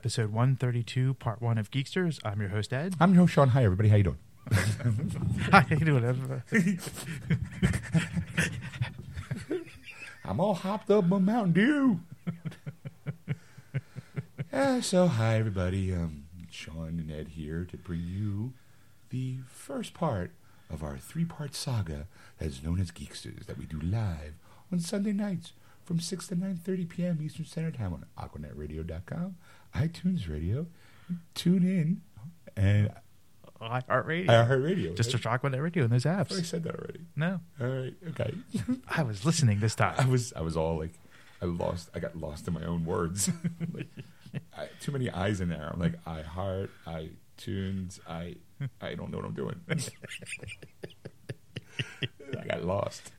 episode 132, part one of Geeksters. I'm your host, Ed. I'm your host, Sean. Hi, everybody. How you doing? Hi, how you doing, Ed? I'm all hopped up on Mountain Dew. yeah, so hi everybody. Um, Sean and Ed here to bring you the first part of our three-part saga that is known as Geeksters that we do live on Sunday nights from 6 to 9.30 p.m. Eastern Standard Time on AquanetRadio.com, iTunes Radio, tune in, and iHeartRadio. iHeartRadio. Just right? a shock when that radio in those I already said that already. No, All right, okay. I was listening this time. I was I was all like, I lost. I got lost in my own words. like, I, too many eyes in there. I'm like, I heart, I tunes, I I don't know what I'm doing. I got lost.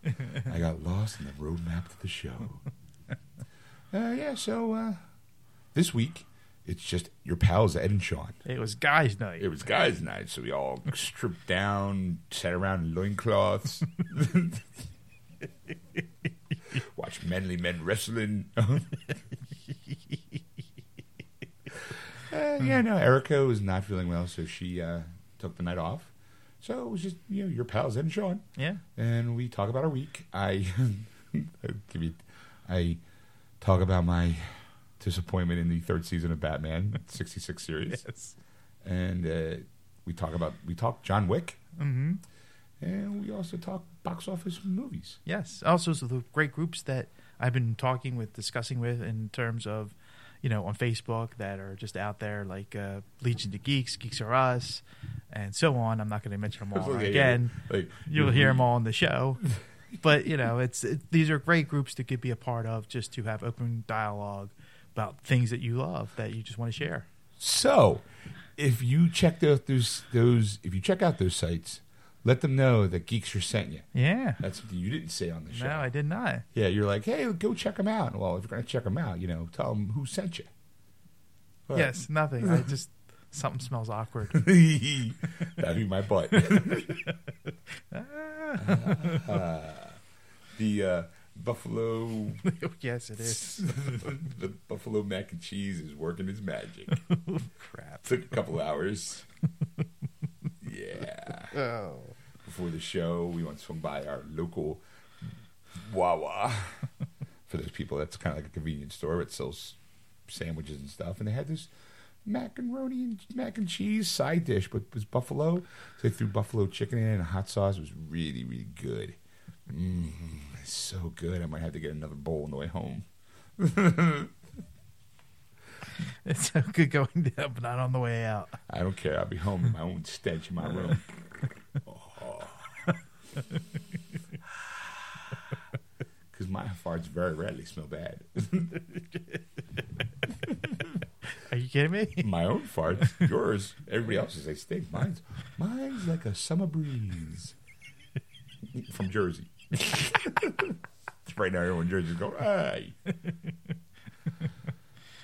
I got lost in the roadmap to the show. Uh, yeah, so uh, this week it's just your pals Ed and Sean. It was guys' night. It was guys' night, so we all stripped down, sat around in loincloths, watched manly men wrestling. uh, yeah, no, Erica was not feeling well, so she uh, took the night off. So it was just you know your pals Ed and Sean, yeah. and we talk about our week. I give you, I talk about my disappointment in the third season of Batman '66 series Yes. and uh, we talk about we talk John Wick, hmm and we also talk box office movies. Yes. Also, so the great groups that I've been talking with, discussing with in terms of, you know, on Facebook that are just out there, like uh, Legion of Geeks, Geeks Are Us, and so on. I'm not going to mention them all Okay, again. like You'll hear them all on the show. But you know, it's it, these are great groups to could be a part of, just to have open dialogue about things that you love that you just want to share. So, if you check out those those if you check out those sites, let them know that Geekster sent you. Yeah. That's something you didn't say on the show. No, I did not. yeah, you're like, hey, go check them out. Well, if you're gonna check them out, you know, tell them who sent you. What? Yes, nothing. I just something smells awkward. That'd be my butt. the uh, buffalo yes, it is. the buffalo mac and cheese is working its magic. Crap. Took a couple hours. Yeah. Oh. Before the show, we went swung by our local Wawa. For those people, that's kind of like a convenience store. It sells sandwiches and stuff, and they had this macaroni and mac and cheese side dish, but it was buffalo. So they threw buffalo chicken in and hot sauce. It was really, really good. Mm, it's so good. I might have to get another bowl on the way home. It's so good going down, but not on the way out. I don't care. I'll be home in my own stench in my room. Oh. Because my farts very rarely smell bad. Are you kidding me? my own farts, yours, everybody else's, they stink. Mine's, mine's like a summer breeze from Jersey. Right now, everyone in Jersey go, hey.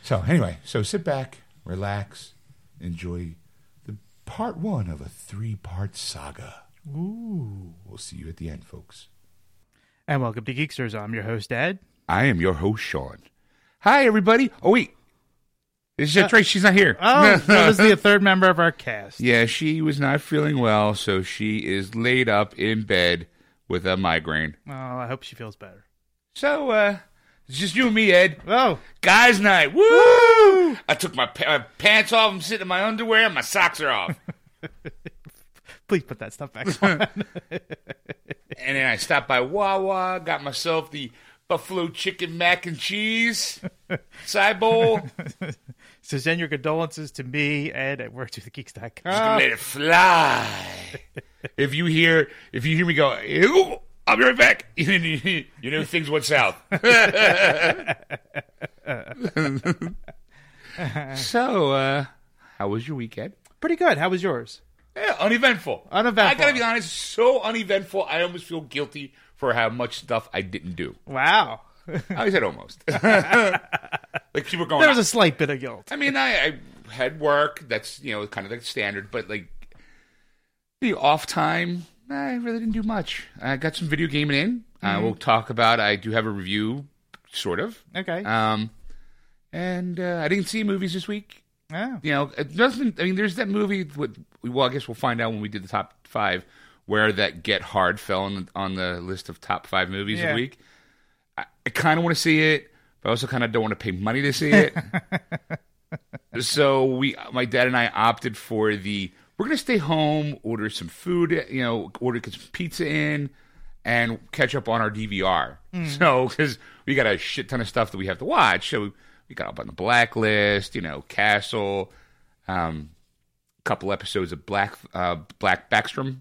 so anyway, so sit back, relax, enjoy the part one of a three-part saga. Ooh. We'll see you at the end, folks. And welcome to Geeksters. I'm your host, Ed. I am your host, Sean. Hi, everybody. Oh, wait. Is that uh, right? She's not here. Oh, that was the third member of our cast. yeah, she was not feeling well, so she is laid up in bed with a migraine. Oh, I hope she feels better. So, uh, it's just you and me, Ed. Oh, Guys' night. Woo! I took my, pa- my pants off. I'm sitting in my underwear. and My socks are off. please put that stuff back on. and then I stopped by Wawa, got myself the buffalo chicken mac and cheese side bowl. so send your condolences to me, Ed, at Just gonna let it fly. if you hear, if you hear me go, "Ew," I'll be right back. you know things went south. so, uh, how was your weekend? Pretty good. How was yours? Yeah, uneventful. Uneventful. I gotta be honest, so uneventful. I almost feel guilty for how much stuff I didn't do. Wow. I said almost. like people going. There was a slight bit of guilt. I mean, I, I had work. That's you know kind of like standard, but like the off time, I really didn't do much. I got some video gaming in. Uh, we'll talk about. I do have a review, sort of. Okay. Um, and uh, I didn't see movies this week. Oh. You know, it doesn't. I mean, there's that movie. With, well, I guess we'll find out when we do the top five where that Get Hard fell on the, on the list of top five movies Yeah. the week. I, I kind of want to see it, but I also kind of don't want to pay money to see it. so we, my dad and I, opted for the. We're gonna stay home, order some food, you know, order some pizza in, and catch up on our DVR. Mm. So because we got a shit ton of stuff that we have to watch, so we got up on the blacklist, you know, Castle, um, a couple episodes of Black uh, Black Backstrom.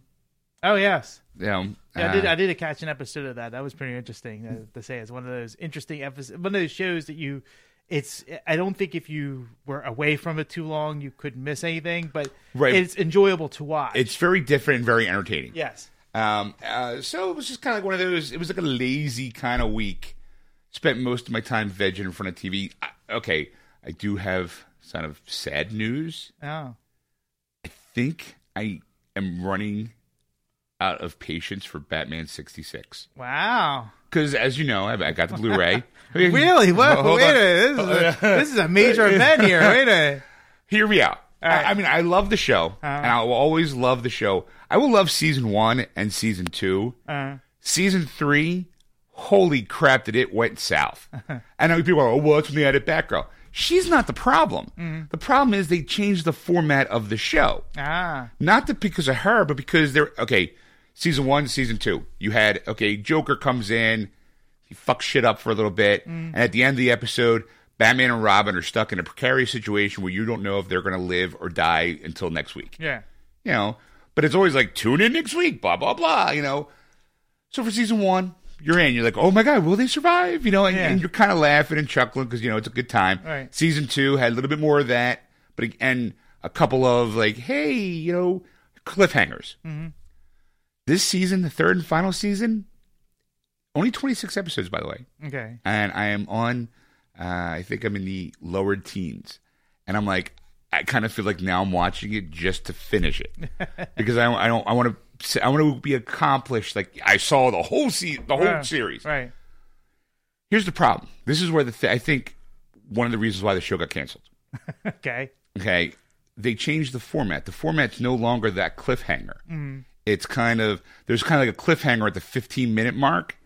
Oh yes. You know, Yeah, I did. uh, I did catch an episode of that. That was pretty interesting uh, to say. It's one of those interesting episodes. One of those shows that you. It's. I don't think if you were away from it too long, you could miss anything. But Right. it's enjoyable to watch. it's very different and very entertaining. yes. Um, uh, so it was just kind of like one of those. It was like a lazy kind of week. Spent most of my time vegging in front of TV. I, okay, I do have kind of sad news. Oh. I think I am running out of patience for Batman sixty six. Wow. Because as you know, I, I got the Blu-ray. Really? What? Hold Wait on. a minute. This is a, this is a major event here. Wait a minute. Hear me out. Right. I, I mean, I love the show, and I will always love the show. I will love season one and season two. Uh, Season three, holy crap, did it went south. I know people are, oh, well, that's when they added Batgirl. She's not the problem. The problem is they changed the format of the show. ah. Not that because of her, but because they're, okay, season one, season two, you had, okay, Joker comes in, he fucks shit up for a little bit, and at the end of the episode, Batman and Robin are stuck in a precarious situation where you don't know if they're going to live or die until next week Yeah. you know. But it's always like tune in next week, blah blah blah, you know. So for season one, you're in. You're like, oh my god, will they survive? You know, and, Yeah. and you're kind of laughing and chuckling because you know it's a good time. Right. Season two had a little bit more of that, but and a couple of like, hey, you know, cliffhangers. Mm-hmm. This season, the third and final season, only 26 episodes, by the way Okay. and I am on. Uh, I think I'm in the lower teens, and I'm like, I kind of feel like now I'm watching it just to finish it because I, I don't. I want to. I want to be accomplished. Like I saw the whole se- the whole Yeah. series. Right. Here's the problem. This is where the th- I think one of the reasons why the show got canceled. Okay. Okay, they changed the format. The format's no longer that cliffhanger. Mm-hmm. It's kind of there's kind of like a cliffhanger at the 15 minute mark,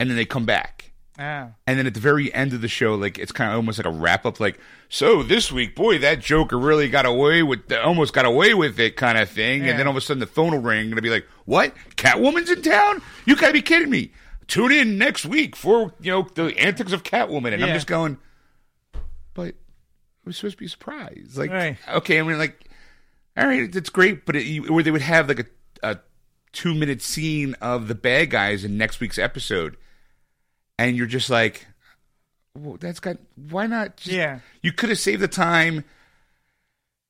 and then they come back. Ah. And then at the very end of the show, like it's kind of almost like a wrap up, like so this week, boy, that Joker really got away with, the, almost got away with it, kind of thing. Yeah. And then all of a sudden, the phone will ring, and it'll be like, "What? Catwoman's in town? You gotta be kidding me! Tune in next week for you know the antics of Catwoman." And I'm just going, but it was supposed to be a surprise. Like, Right. okay, I mean, like, all right, that's great, but it, where they would have like a, a two minute scene of the bad guys in next week's episode, and you're just like, well, that's got why not? Just, Yeah. you could have saved the time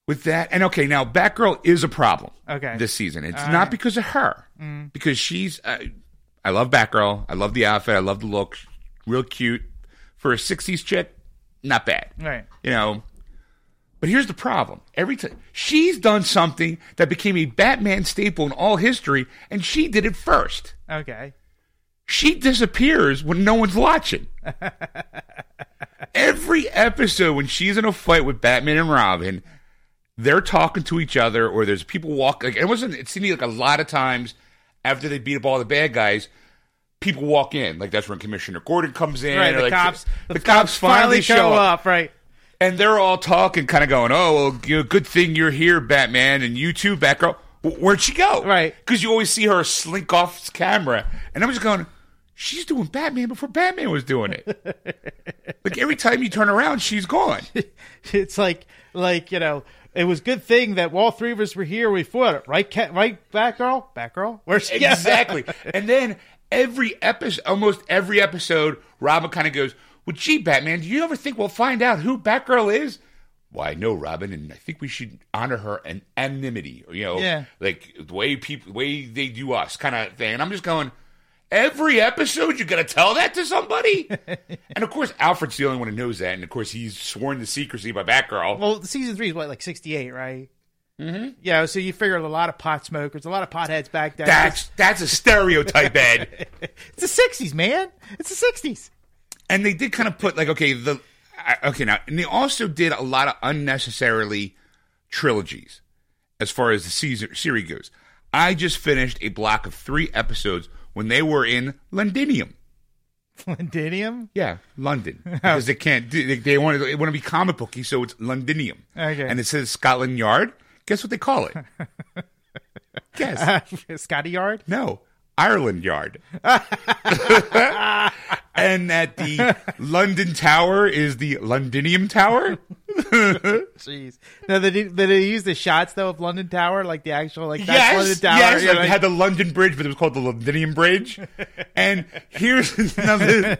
with that. And okay, now Batgirl is a problem. Okay. this season, it's All not right. because of her, because she's. Uh, I love Batgirl. I love the outfit. I love the look. Real cute for a '60s chick. Not bad Right. you know. But here's the problem: every time she's done something that became a Batman staple in all history, and she did it first. Okay. She disappears when no one's watching. every episode when she's in a fight with Batman and Robin, they're talking to each other, or there's people walk. Like it wasn't. It seemed like a lot of times after they beat up all the bad guys. People walk in, like that's when Commissioner Gordon comes in. Right. The like, cops. the, cops, finally show up Right. and they're all talking, kind of going, "Oh, well, good thing you're here, Batman, and you too, Batgirl." Where'd she go? Right. Because you always see her slink off camera, and I'm just going, "She's doing Batman before Batman was doing it." like every time you turn around, she's gone. It's like like you know. It was good thing that all three of us were here. We fought it, right? Cat, right, Batgirl, Batgirl. Where's she? exactly. and then every episode, almost every episode, Robin kind of goes, "Well, gee, Batman, do you ever think we'll find out who Batgirl is?" Why, no, Robin, and I think we should honor her an anonymity, you know, Yeah. like the way people, the way they do us, kind of thing. And I'm just going, Every episode, you got to tell that to somebody. and of course, Alfred's the only one who knows that, and of course, he's sworn to secrecy by Batgirl. Well, season three is what, like sixty eight, right? Mm-hmm. Yeah, so you figure a lot of pot smokers, a lot of potheads back then. that's that's a stereotype, Ed. it's the sixties, man. It's the sixties. and they did kind of put like okay the okay now and they also did a lot of unnecessarily trilogies as far as the season series goes i just finished a block of three episodes when they were in londinium Londinium. yeah london because they can't they, they want to they want to be comic booky so it's londinium Okay. and it says scotland yard guess what they call it guess Scotty Yard. No, Ireland Yard. And at the London Tower is the Londinium Tower. Jeez. No, they did, did they use the shots though of London Tower, like the actual like that's yes, London Tower. yes. Yeah, like like- they had the London Bridge, but it was called the Londinium Bridge. and here's another.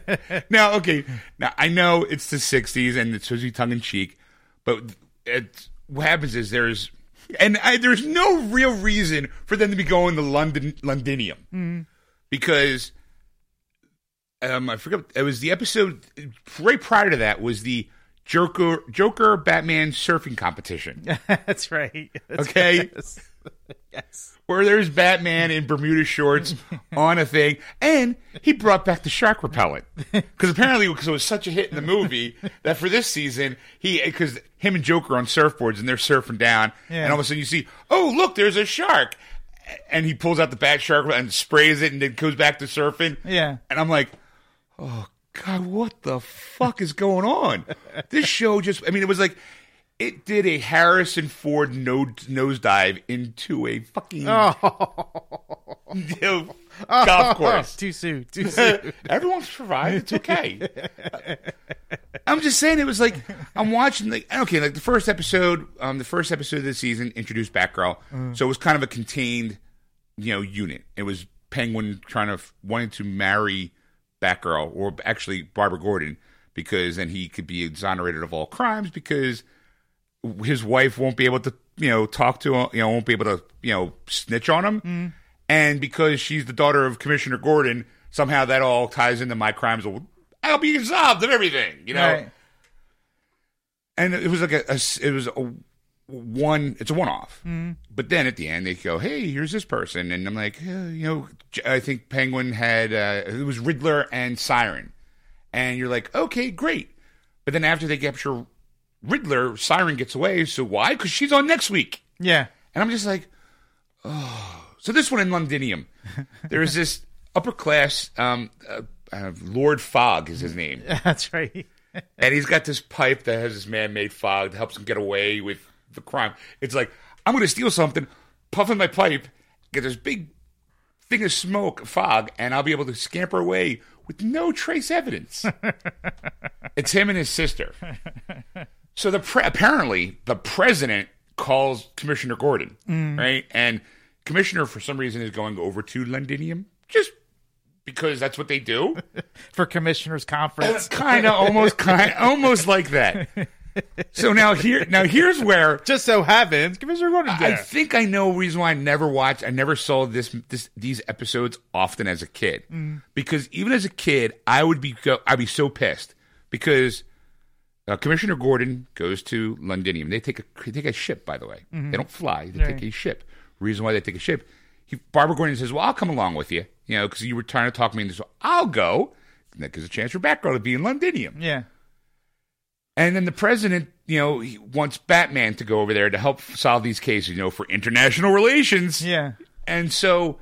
now, okay, now I know it's the '60s and it's supposed to be tongue in cheek, but it, what happens is there's. And I, there's no real reason for them to be going to London Londinium mm-hmm. because um, I forget. It was the episode right prior to that was the Joker Joker Batman surfing competition. that's right. That's Okay. Yes. yes. where there's Batman in Bermuda shorts on a thing, and he brought back the shark repellent because apparently because it was such a hit in the movie that for this season he because him and Joker on surfboards and they're surfing down, Yeah. and all of a sudden you see, oh look, there's a shark, and he pulls out the bat shark and sprays it, and then goes back to surfing. Yeah. and I'm like, oh god, what the fuck is going on? This show just, I mean, it was like. It did a Harrison Ford nose nosedive into a fucking you know, golf course. Too soon. Too soon. Everyone survived. It's okay. I'm just saying it was like I'm watching like okay, like the first episode, um, the first episode of the season introduced Batgirl, so it was kind of a contained, you know, unit. It was Penguin trying to wanting to marry Batgirl, or actually Barbara Gordon, because then he could be exonerated of all crimes because his wife won't be able to, you know, talk to him, you know, won't be able to, you know, snitch on him. Mm-hmm. And because she's the daughter of Commissioner Gordon, somehow that all ties into my crimes. I'll be absolved of everything, you know. Right. And it was like a. it was a one, it's a one off. But then at the end, they go, hey, here's this person. And I'm like, eh, you know, I think Penguin had, uh, it was Riddler and Siren. And you're like, okay, great. But then after they capture Riddler, Siren gets away. So why? Because she's on next week. Yeah. And I'm just like, oh. So this one in Londinium, there is this upper class, um, uh, uh, Lord Fogg is his name. That's right. And he's got this pipe that has this man made fog that helps him get away with the crime. It's like, I'm going to steal something, puffing my pipe, get this big thing of smoke, fog, and I'll be able to scamper away with no trace evidence. it's him and his sister. So the pre- apparently the president calls Commissioner Gordon, mm. right? And Commissioner, for some reason, is going over to Londinium just because that's what they do. For commissioners uh, conference. kind of, almost, kind, almost like that. So now here, now here's where Just so happens, Commissioner Gordon's I think I know a reason why I never watched. I never saw this, this these episodes often as a kid, because even as a kid, I would be go, I'd be so pissed because uh, Commissioner Gordon goes to Londinium. They take a they take a ship, by the way. They don't fly. They take a ship. Reason why they take a ship. He, Barbara Gordon says, "Well, I'll come along with you, you know, because you were trying to talk me into. So I'll go. And that gives a chance for Batgirl to be in Londinium." yeah. And then the president, you know, he wants Batman to go over there to help solve these cases, you know, for international relations. Yeah. And so,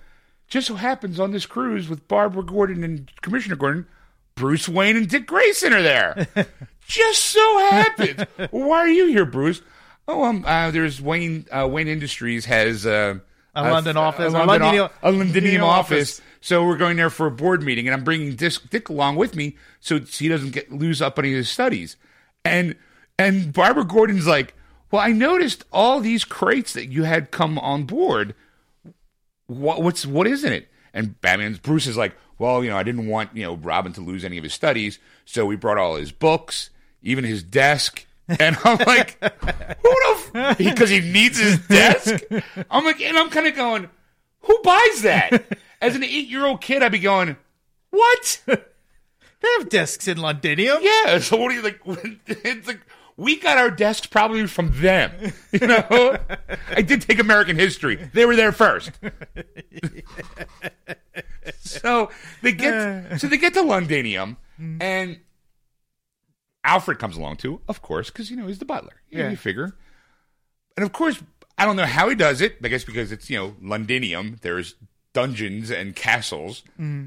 just so happens on this cruise with Barbara Gordon and Commissioner Gordon, Bruce Wayne and Dick Grayson are there. just so happens. why are you here, Bruce? Oh, um, uh, there's Wayne. Uh, Wayne Industries has uh, A London office, a London, Londinium- o- a Londinium Londinium office. office. So we're going there for a board meeting, and I'm bringing Dick, Dick along with me so he doesn't get lose up any of his studies. And and Barbara Gordon's like, well, I noticed all these crates that you had come on board. What what's what is in it? And Batman's Bruce is like, well, you know, I didn't want you know Robin to lose any of his studies, so we brought all his books, even his desk. And I'm like, who the because he needs his desk. I'm like, and I'm kind of going, who buys that? as an eight year old kid, I'd be going, "What? They have desks in Londinium. yeah." So what do you like? It's like we got our desks probably from them. You know, I did take American history; they were there first. so they get so they get to Londinium, mm-hmm. and Alfred comes along too, of course, because you know he's the butler. You, know, Yeah. you figure, and of course, I don't know how he does it. I guess because it's you know Londinium. There's dungeons and castles.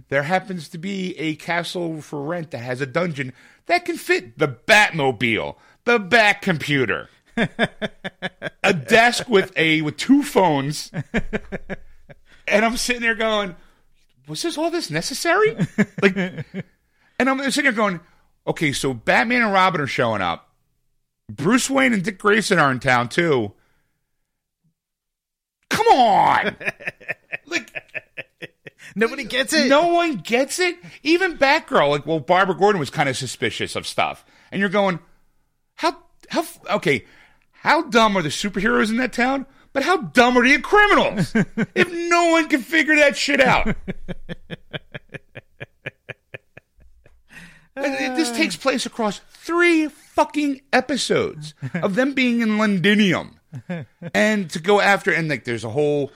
There happens to be a castle for rent that has a dungeon that can fit the Batmobile, the Bat computer, a desk with a with two phones, and I'm sitting there going, "Was this all this necessary?" like, and I'm sitting there going, "Okay, so Batman and Robin are showing up. Bruce Wayne and Dick Grayson are in town too. Come on, like." Nobody gets it. No one gets it. Even Batgirl, like, well, Barbara Gordon was kind of suspicious of stuff, and you're going, how, how, okay, how dumb are the superheroes in that town? But how dumb are the criminals? if no one can figure that shit out. And it- this uh. takes place across three fucking episodes of them being in Londinium, and to go after and like there's a whole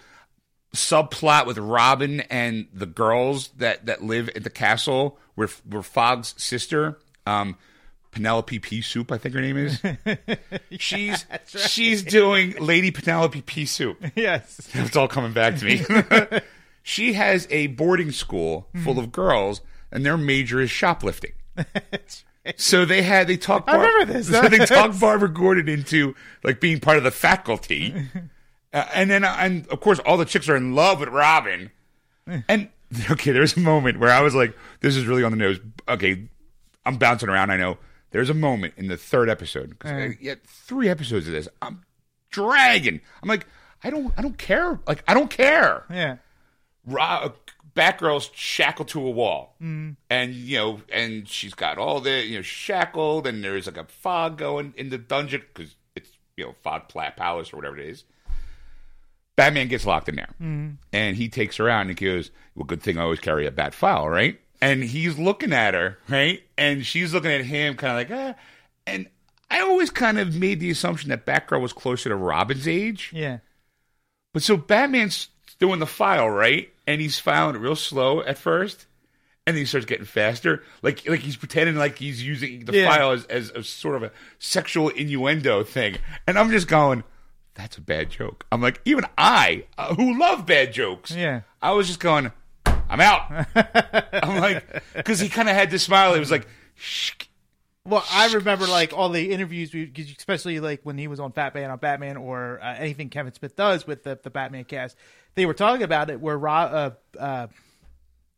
subplot with Robin and the girls that that live at the castle where where Fogg's sister, um, Penelope Pea Soup, I think her name is. she's she's doing Lady Penelope Pea Soup. Yes. It's all coming back to me. she has a boarding school full of girls, and their major is shoplifting. So they had they talked. I remember this. So they talked Barbara Gordon into like being part of the faculty, uh, and then and of course all the chicks are in love with Robin. And okay, there's a moment where I was like, "This is really on the nose." Okay, I'm bouncing around. I know there's a moment in the third episode because Uh. yeah, three episodes of this. I'm dragging. I'm like, I don't, I don't care. Like I don't care. Yeah. Ro- Batgirl's shackled to a wall, Mm. and you know, and she's got all the you know shackled, and there's like a fog going in the dungeon because it's you know fog pla- palace or whatever it is. Batman gets locked in there, Mm. and he takes her out, and he goes, "Well, good thing I always carry a bat file, right?" And he's looking at her, right, and she's looking at him, kind of like, ah. And I always kind of made the assumption that Batgirl was closer to Robin's age. Yeah. But so Batman's doing the file, right? And he's filing it real slow at first. And then he starts getting faster. Like like he's pretending like he's using the Yeah. file as, as a sort of a sexual innuendo thing. And I'm just going, that's a bad joke. I'm like, even I, uh, who love bad jokes, Yeah. I was just going, I'm out. I'm like, because he kind of had this smile. He was like, shh. Well, I remember like all the interviews, we, especially like when he was on Fat Man on Batman or uh, anything Kevin Smith does with the, the Batman cast. They were talking about it where Rob, uh, uh,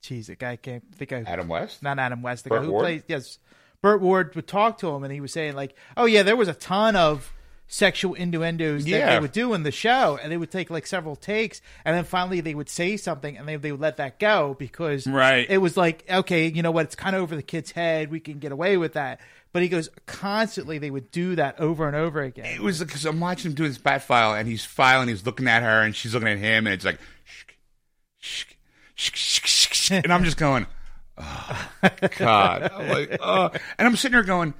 geez, the guy can't think of Adam West? not Adam West, the Burt guy who Ward? plays yes, Burt Ward would talk to him and he was saying like, oh yeah, there was a ton of sexual innuendos that Yeah. they would do in the show, and they would take like several takes, and then finally they would say something, and they they would let that go because Right. it was like okay, you know what, it's kind of over the kid's head, we can get away with that. But he goes constantly they would do that over and over again. It was because I'm watching him do this bat file, and he's filing, he's looking at her, and she's looking at him, and it's like, shh, shh, shh, shh, shh, shh, and I'm just going, oh, God. I'm like, oh. And I'm sitting there going,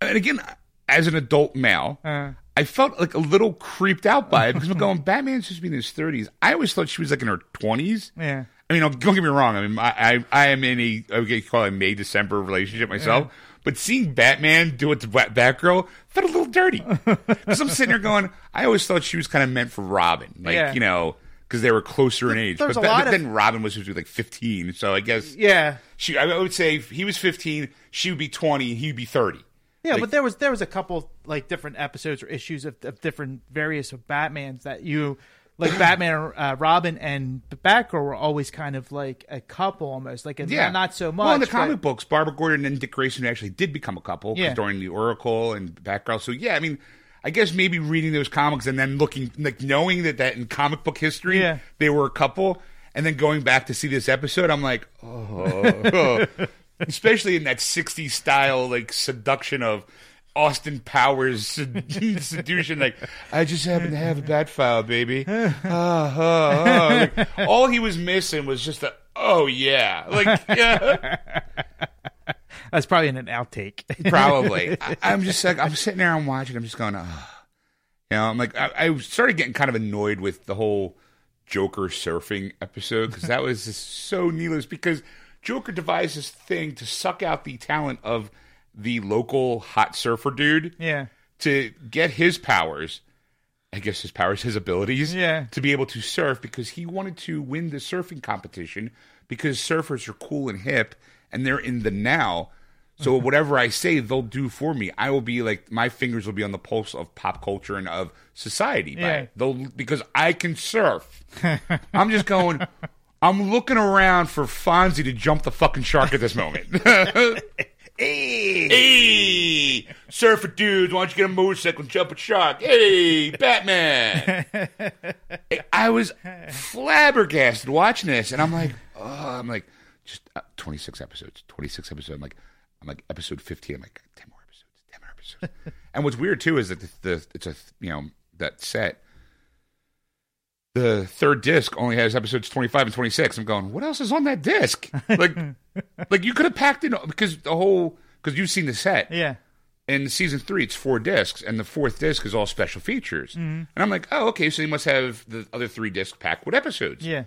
and again, as an adult male, Uh. I felt like a little creeped out by it because I'm going, Batman's supposed to be in his 30s. I always thought she was like in her 20s. Yeah. I mean, don't get me wrong. I mean, I I, I am in a I would call it a May December relationship myself. But seeing Batman do it to Bat- Batgirl felt a little dirty because I'm sitting there going, I always thought she was kind of meant for Robin, like Yeah. you know, because they were closer in age. but, lot but of- then Robin was supposed to be like 15, so I guess Yeah. she. I would say if he was 15, she would be 20, and he'd be 30. Yeah, Like- but there was there was a couple like different episodes or issues of, of different various of Batmans that you like Batman, uh, Robin, and Batgirl were always kind of like a couple almost like a, Yeah, not so much. Well, in the but- comic books, Barbara Gordon and Dick Grayson actually did become a couple Yeah. during the Oracle and Batgirl. So yeah, I mean, I guess maybe reading those comics and then looking, like knowing that that in comic book history Yeah. they were a couple, and then going back to see this episode, I'm like, oh, especially in that '60s style like seduction of. Austin Powers sed- seduction. Like, I just happen to have a bat file, baby. Ah, ah, ah. Like, all he was missing was just a, oh yeah, like yeah. That's probably in an outtake. Probably. I, I'm just like I'm sitting there, I'm watching. I'm just going, oh. you know, I'm like I, I started getting kind of annoyed with the whole Joker surfing episode because that was just so needless. Because Joker devised this thing to suck out the talent of the local hot surfer dude yeah. to get his powers. I guess his powers, his abilities, Yeah. to be able to surf because he wanted to win the surfing competition because surfers are cool and hip and they're in the now. So mm-hmm. whatever I say, they'll do for me. I will be like my fingers will be on the pulse of pop culture and of society. Yeah. They'll because I can surf. I'm just going. I'm looking around for Fonzie to jump the fucking shark at this moment. Hey, hey, surfer dudes, why don't you get a motorcycle and jump a shark? Hey, Batman. I was flabbergasted watching this, and I'm like, oh, I'm like, just uh, 26 episodes, 26 episodes. I'm like, I'm like episode 15. I'm like, 10 more episodes, 10 more episodes. and what's weird too is that the, the it's a you know that set. The third disc only has episodes 25 and 26. I'm going, what else is on that disc? Like, like you could have packed in because the whole because you've seen the set Yeah. in season three it's four discs and the fourth disc is all special features mm-hmm. and i'm like oh okay so you must have the other three discs packed with episodes Yeah.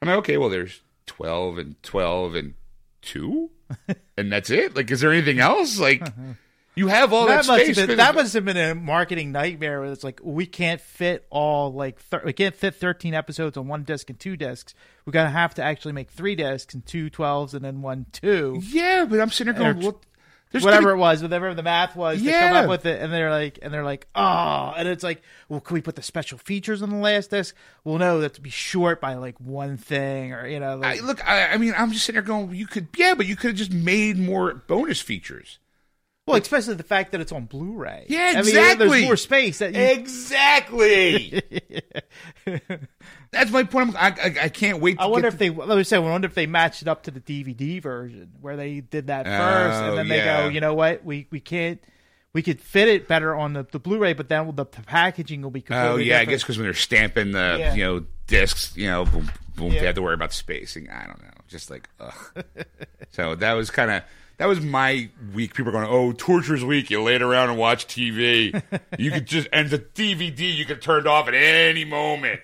i'm like okay well there's 12 and 12 and 2 and that's it like is there anything else like you have all that, That must, space have been, that must have been a marketing nightmare where it's like we can't fit all like thir- we can't fit 13 episodes on one disc and two discs. We're gonna have to actually make three discs and two 12s and then one two. yeah but i'm sitting there going well, there's whatever gonna- it was, whatever the math was, they come up with it, and they're like, and they're like, oh, and it's like, well, can we put the special features on the last disc? Well, no, that's to be short by like one thing, or you know, like, I, look I, I mean i'm just sitting there going you could yeah but you could have just made more bonus features well, especially the fact that it's on Blu-ray. Yeah, I mean, exactly. there's more space that you. Exactly. That's my point. I, I I can't wait. To I wonder if they. Let me say, I wonder if they matched it up to the DVD version where they did that oh, first, Oh, and then they go, you know what, we we can't. We could fit it better on the, the Blu-ray, but then the packaging will be completely Oh yeah, I guess because when they're stamping the Yeah. you know discs, you know, boom, boom, Yeah. they have to worry about spacing. I don't know, just like ugh. so that was kind of that was my week. People are going, "Oh, torture's week." You laid around and watch TV. you could just and the DVD you could turn it off at any moment.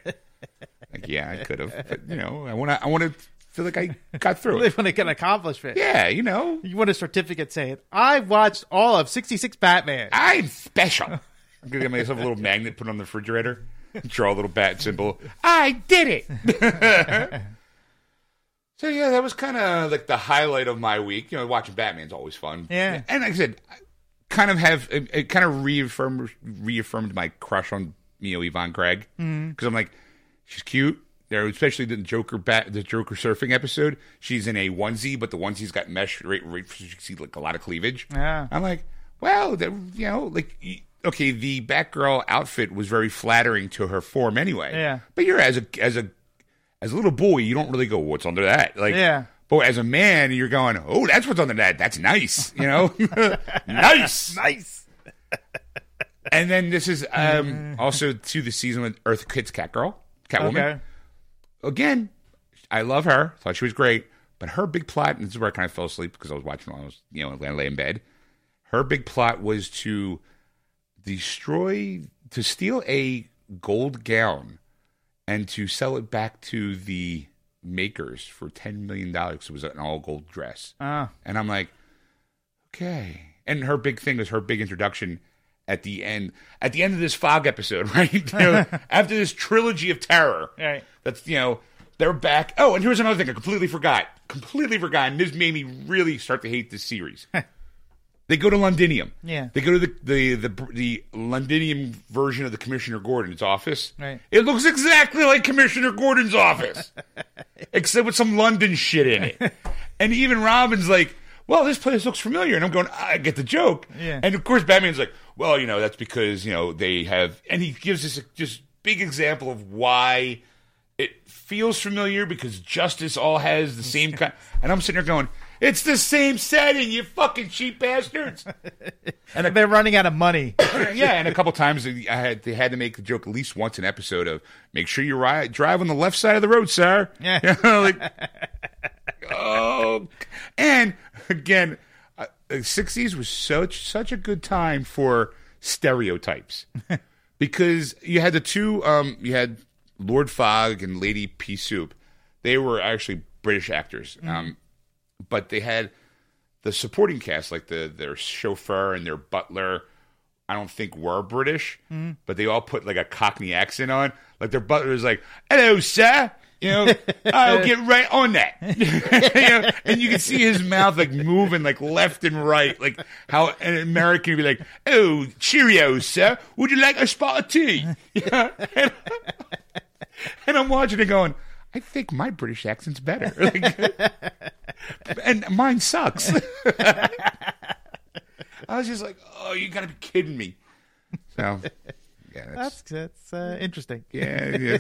Like, yeah, I could have, but you know, I want to. I want to feel like I got through it. want to get an accomplishment. Yeah, you know, You want a certificate saying, I've watched all of 66 Batman. I'm special. I'm gonna get myself a little magnet put on the refrigerator. Draw a little bat symbol. I did it. so yeah, that was kind of like the highlight of my week. You know, watching Batman's always fun. Yeah. and like I said, I kind of have it, it kind of reaffirmed reaffirmed my crush on you know Yvonne Craig mm-hmm. because I'm like, she's cute. There, especially the Joker bat, the Joker surfing episode. She's in a onesie, but the onesie's got mesh. Right, right, so you can see like a lot of cleavage. Yeah. I'm like, well, that, you know, like, y- okay, the Batgirl outfit was very flattering to her form anyway. Yeah. But you're as a as a as a little boy, you don't really go, what's under that? Like, Yeah. But as a man, you're going, oh, that's what's under that. That's nice, you know, nice. Nice. And then this is um, also to the season with Eartha Kitt's Catgirl, Catwoman. Okay. Again, I love her. Thought she was great. But her big plot, and this is where I kind of fell asleep because I was watching while I was, you know, laying in bed. Her big plot was to destroy, to steal a gold gown and to sell it back to the makers for $10 million because it was an all gold dress. Ah. And I'm like, okay. And her big thing was her big introduction at the end. At the end of this fog episode, right? You know, after this trilogy of terror, Right. That's you know they're back. Oh, and here's another thing I completely forgot. Completely forgot. And this made me really start to hate this series. they go to Londinium. Yeah. They go to the the the, the Londinium version of the Commissioner Gordon's office. Right. It looks exactly like Commissioner Gordon's office, except with some London shit in it. and even Robin's like, "Well, this place looks familiar," and I'm going, "I get the joke." Yeah. And of course, Batman's like, "Well, you know, that's because you know they have," and he gives us a just big example of why it feels familiar because Justice all has the same kind. And I'm sitting there going, It's the same setting, you fucking cheap bastards. And they're running out of money. yeah, and a couple times I had they had to make the joke at least once an episode of make sure you ride, drive on the left side of the road, sir. Yeah. You know, like oh, and again, uh, the '60s was such such a good time for stereotypes because you had the two, um, you had Lord Fogg and Lady Pea Soup. They were actually British actors, um, but they had the supporting cast, like the their chauffeur and their butler. I don't think were British, hmm. but they all put like a Cockney accent on. Like their butler was like, "Hello, sir." You know, I'll get right on that. you know, and you can see his mouth like moving like left and right, like how an American would be like, "Oh, Cheerios, sir. Would you like a spot of tea?" Yeah. And, and I'm watching it going, I think my British accent's better. Like, and mine sucks. I was just like, oh, you gotta be kidding me. So, yeah, that's, That's uh, interesting. yeah,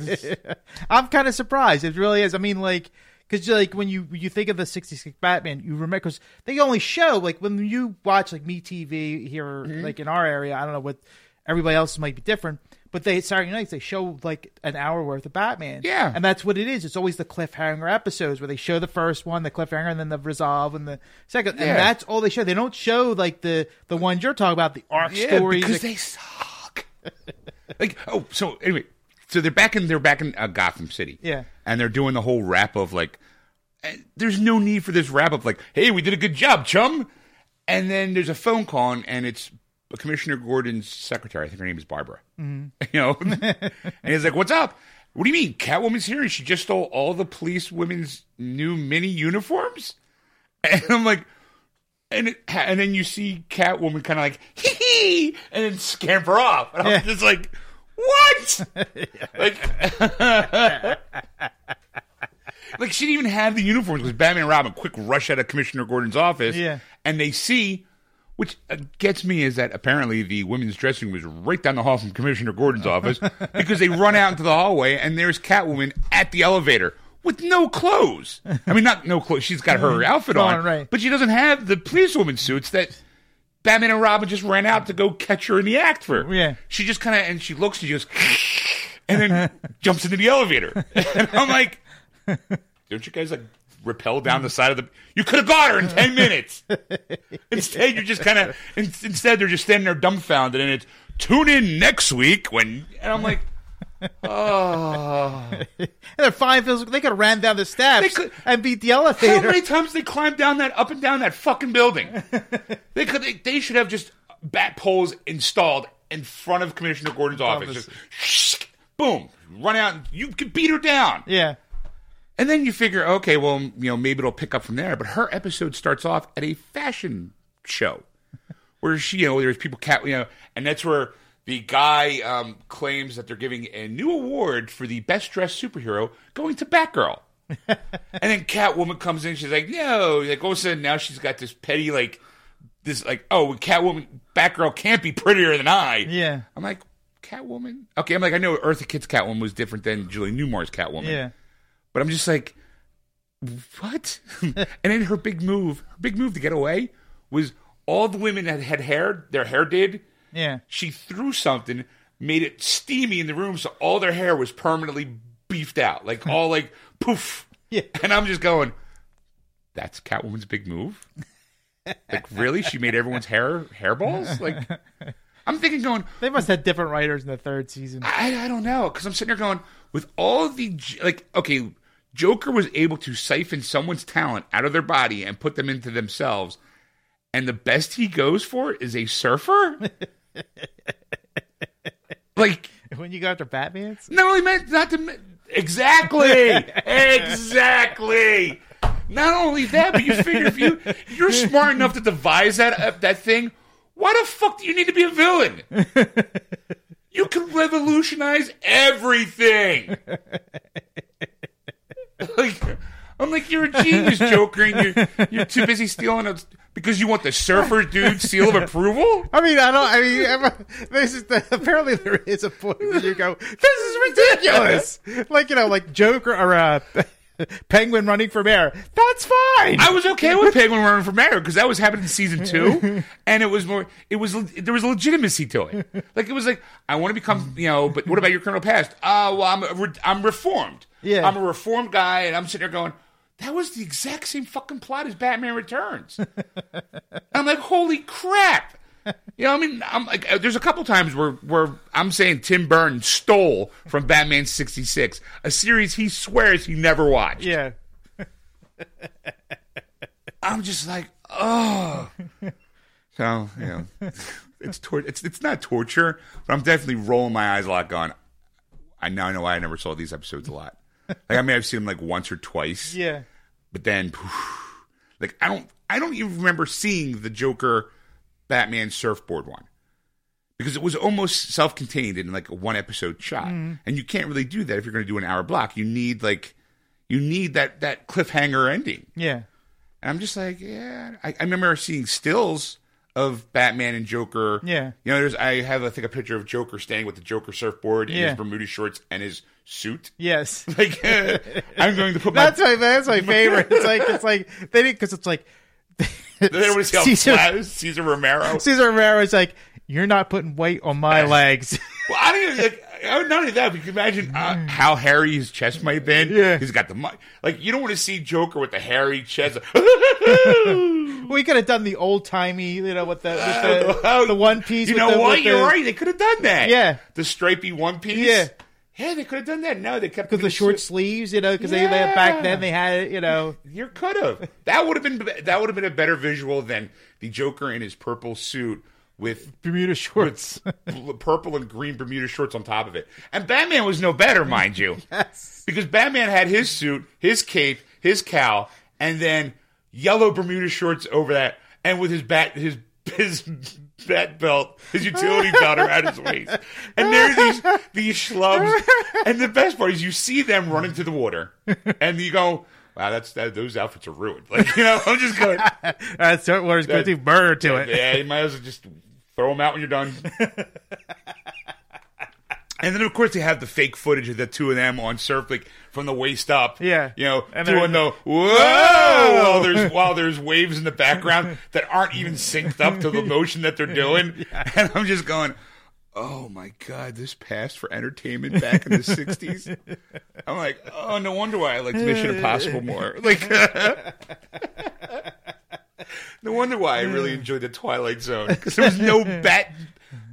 I'm kind of surprised. It really is. I mean, like, because like when you you think of the '66 Batman, you remember because they only show like when you watch like Me TV here, like in our area. I don't know what everybody else might be different, but they Saturday nights they show like an hour worth of Batman. Yeah. and that's what it is. It's always the cliffhanger episodes where they show the first one, the cliffhanger, and then the resolve and the second, Yeah. and that's all they show. They don't show like the the ones you're talking about, the arc yeah, stories. because they suck. like, oh, so anyway, so they're back in they're back in uh, Gotham City. Yeah. and they're doing the whole wrap of like, eh, there's no need for this wrap up. Like, hey, we did a good job, chum. And then there's a phone call, and it's Commissioner Gordon's secretary. I think her name is Barbara. Mm-hmm. You know, and he's like, "What's up? What do you mean? Catwoman's here, and she just stole all the police women's new mini uniforms." And I'm like, and it, and then you see Catwoman kind of like hee hee, and then scamper off, and I'm Yeah. just like, "What?" like. Like she didn't even have the uniforms because Batman and Robin quick rush out of Commissioner Gordon's office, Yeah. and they see, which uh, gets me is that apparently the women's dressing room was right down the hall from Commissioner Gordon's office because they run out into the hallway and there's Catwoman at the elevator with no clothes. I mean, not no clothes. She's got her outfit on, On, right. but she doesn't have the policewoman suits that. Batman and Robin just ran out to go catch her in the act for. Yeah. She just kind of and she looks and she goes, and then jumps into the elevator. And I'm like, don't you guys like rappel down the side of the? You could have got her in ten minutes. Instead, you're just kind of. Instead, they're just standing there dumbfounded, and it's tune in next week when. And I'm like, oh. And they're fine. They could have ran down the steps could- and beat the How many times they climbed down that up and down that fucking building? They could. They, they should have just bat poles installed in front of Commissioner Gordon's office. Just boom, run out. and You could beat her down. yeah, And then you figure, okay, well, you know, maybe it'll pick up from there. But her episode starts off at a fashion show where she, you know, there's people cat, you know, and that's where the guy um, claims that they're giving a new award for the best dressed superhero going to Batgirl. and then Catwoman comes in, she's like, no, like all of a sudden now she's got this petty, like, this, like, oh, Catwoman, Batgirl can't be prettier than I. yeah, I'm like, Catwoman? Okay, I'm like, I know Eartha Kitt's Catwoman was different than Julie Newmar's Catwoman. yeah. But I'm just like, what? and then her big move, her big move to get away was all the women that had hair, their hair did. Yeah. She threw something, made it steamy in the room, so all their hair was permanently beefed out, like all like poof. Yeah. And I'm just going, that's Catwoman's big move. Like really, she made everyone's hair hairballs. Like I'm thinking, going, They must have different writers in the third season. I, I don't know because I'm sitting there going with all the like okay, Joker was able to siphon someone's talent out of their body and put them into themselves, and the best he goes for is a surfer. like When you go after Batman's, not only meant not to exactly exactly. Not only that, but you figure if you you're smart enough to devise that uh, that thing, why the fuck do you need to be a villain? You can revolutionize everything. like, I'm like, you're a genius, Joker, and you're you're too busy stealing a, because you want the surfer dude seal of approval. I mean, I don't. I mean, this is the, apparently there is a point where you go, "This is ridiculous." like you know, like Joker or uh, Penguin running for mayor. That's fine. I was okay with Penguin running for mayor because that was happening in season two, and it was more. It was there was legitimacy to it. Like it was like I want to become, you know. But what about your criminal past? Uh, well, I'm I'm reformed. Yeah. I'm a reformed guy, and I'm sitting there going, that was the exact same fucking plot as Batman Returns. I'm like, holy crap. You know, I mean, I'm like, uh, there's a couple times where where I'm saying Tim Burton stole from Batman '66, a series he swears he never watched. yeah. I'm just like, oh. So you know, it's tor- it's it's not torture, but I'm definitely rolling my eyes a lot. Going, I now know why I never saw these episodes a lot. Like I mean, I've seen them like once or twice, Yeah. but then, like I don't I don't even remember seeing the Joker Batman surfboard one because it was almost self-contained in like a one episode shot, mm-hmm. and you can't really do that if you're going to do an hour block. You need like you need that that cliffhanger ending. Yeah. And I'm just like, yeah. I, I remember seeing stills of Batman and Joker. Yeah. You know, there's I have I think a picture of Joker standing with the Joker surfboard in Yeah. his Bermuda shorts and his suit. Yes. Like I'm going to put my That's my that's my favorite. It's like it's like they didn't because it's like They don't want to see how Cesar, flat Cesar Romero. Cesar Romero is like you're not putting weight on my legs. Well, I don't even like. Oh, Not only that, but you can imagine uh, how hairy his chest might have been. Yeah. he's got the mu- like. You don't want to see Joker with the hairy chest. we could have done the old timey, you know, with the with Oh, the, the one piece. You know the, what? You're the, right. They could have done that. Yeah. the stripy one piece. Yeah. yeah. They could have done that. No, they kept Because the short sleeves, you know, because they, they back then they had it, you know. You could have. That would have been. That would have been a better visual than the Joker in his purple suit with Bermuda shorts. bl- purple and green Bermuda shorts on top of it. And Batman was no better, mind you. yes. Because Batman had his suit, his cape, his cowl, and then yellow Bermuda shorts over that, and with his bat his his bat belt, his utility belt around his waist. And there's these these schlubs. And the best part is you see them run into the water, and you go, Wow, that's that, those outfits are ruined. Like you know, I'm just going. That's Dirt Warriors going to do murder to it. Yeah, you might as well just throw them out when you're done. and then, of course, they have the fake footage of the two of them on surf, like from the waist up. Yeah. you know, And doing the whoa while there's while there's waves in the background that aren't even synced up to the motion that they're doing. And I'm just going. Oh my God! This passed for entertainment back in the '60s. I'm like, oh, no wonder why I liked Mission Impossible more. Like, no wonder why I really enjoyed the Twilight Zone because there was no bat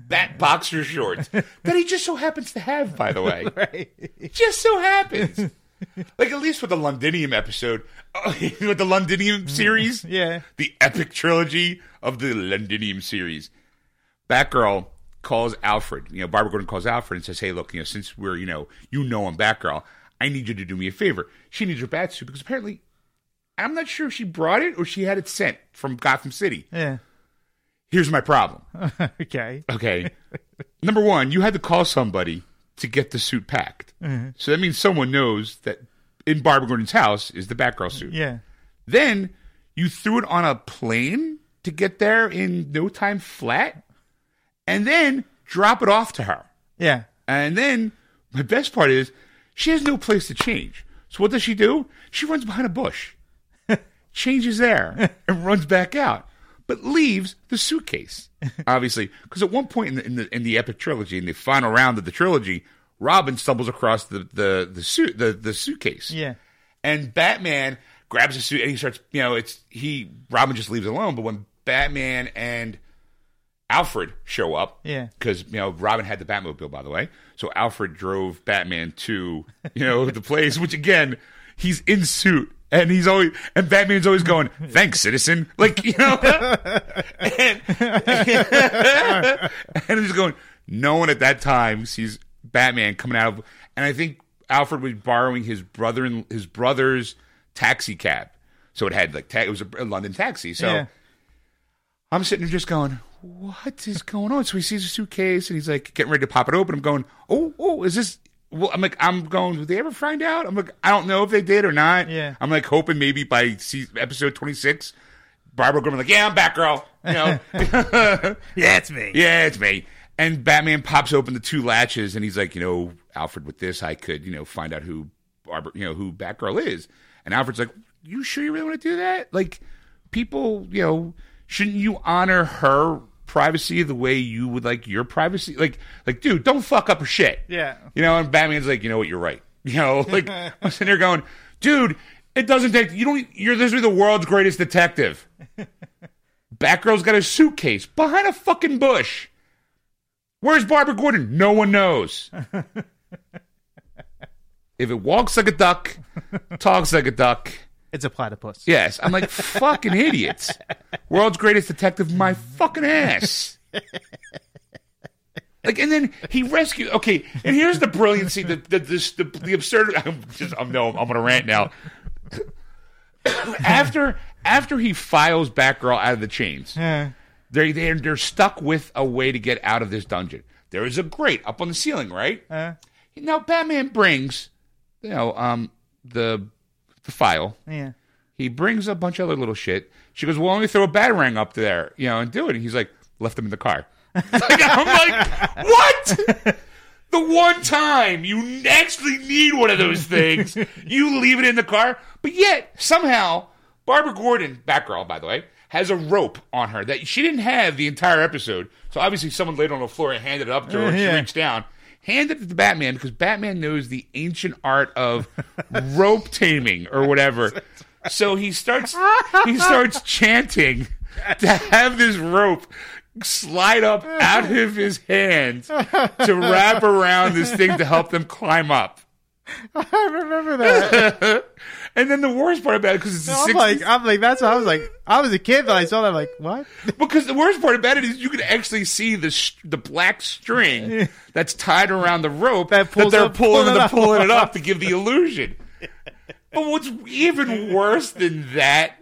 bat boxer shorts that he just so happens to have. By the way, Right. just so happens. Like at least with the Londinium episode, oh, with the Londinium mm, series, Yeah. the epic trilogy of the Londinium series. Batgirl calls Alfred. You know, Barbara Gordon calls Alfred and says, "Hey, look, you know, since we're you know you know I'm Batgirl, I need you to do me a favor. She needs her bat suit because apparently." I'm not sure if she brought it or she had it sent from Gotham City. Yeah. Here's my problem. Okay. Okay. Number one, you had to call somebody to get the suit packed. Mm-hmm. So that means someone knows that in Barbara Gordon's house is the Batgirl suit. Yeah. Then you threw it on a plane to get there in no time flat, and then drop it off to her. Yeah. And then my best part is she has no place to change. So what does she do? She runs behind a bush, changes there, and runs back out, but leaves the suitcase. Obviously, because at one point in the, in the in the epic trilogy, in the final round of the trilogy, Robin stumbles across the the the suit the the suitcase. Yeah. And Batman grabs the suit and he starts, you know, it's he Robin just leaves alone, but when Batman and Alfred show up, Yeah. because you know Robin had the Batmobile, by the way, so Alfred drove Batman to you know the place, which again he's in suit and he's always and Batman's always going, "Thanks, citizen," like you know, and, and he's going. No one at that time sees Batman coming out of, and I think Alfred was borrowing his brother and his brother's taxi cab, so it had like ta- it was a, a London taxi, so. Yeah. I'm sitting there just going, what is going on? So he sees a suitcase and he's like getting ready to pop it open. I'm going, oh, oh, is this? Well, I'm like, I'm going. Did they ever find out? I'm like, I don't know if they did or not. Yeah. I'm like hoping maybe by season, episode 26, Barbara Gordon like, yeah, I'm Batgirl. You know, Yeah, it's me. yeah, it's me. And Batman pops open the two latches and he's like, you know, Alfred, with this, I could, you know, find out who Barbara, you know, who Batgirl is. And Alfred's like, "You sure you really want to do that? Like, people, you know, shouldn't you honor her privacy the way you would like your privacy? Like, like, dude, don't fuck up her shit. Yeah. You know, and Batman's like, you know what, you're right. You know, like I'm sitting there going, dude, it doesn't take you don't you're literally the world's greatest detective. Batgirl's got a suitcase behind a fucking bush. Where's Barbara Gordon? No one knows. if it walks like a duck, talks like a duck, It's a platypus. yes, I'm like fucking idiots. World's greatest detective, my fucking ass. Like, and then he rescued. Okay, and here's the brilliancy, the the this, the, the absurd. I'm just, I'm no, I'm gonna rant now. after after he files Batgirl out of the chains, Yeah. they they're, they're stuck with a way to get out of this dungeon. There is a grate up on the ceiling, right? Uh, Now Batman brings, you know, um, the the file. yeah. He brings a bunch of other little shit. She goes, "Well, let me throw a batarang up there, you know, and do it." And he's like, "Left them in the car." like, I'm like, "What?" The one time you actually need one of those things, you leave it in the car. But yet, somehow, Barbara Gordon, Batgirl, by the way, has a rope on her that she didn't have the entire episode. So obviously, someone laid on the floor and handed it up to her. and She Yeah. reached down, handed it to the Batman because Batman knows the ancient art of rope taming or whatever. So he starts he starts chanting to have this rope slide up out of his hands to wrap around this thing to help them climb up. I remember that. And then the worst part about it, because it's I'm 60s, like, I'm like, that's what I was like. I was a kid, but I saw that. I'm like, what? because the worst part about it is you can actually see the sh- the black string that's tied around the rope That that, pulls they're up- pulling, pulling it they're up. pulling it up to give the illusion. But what's even worse than that,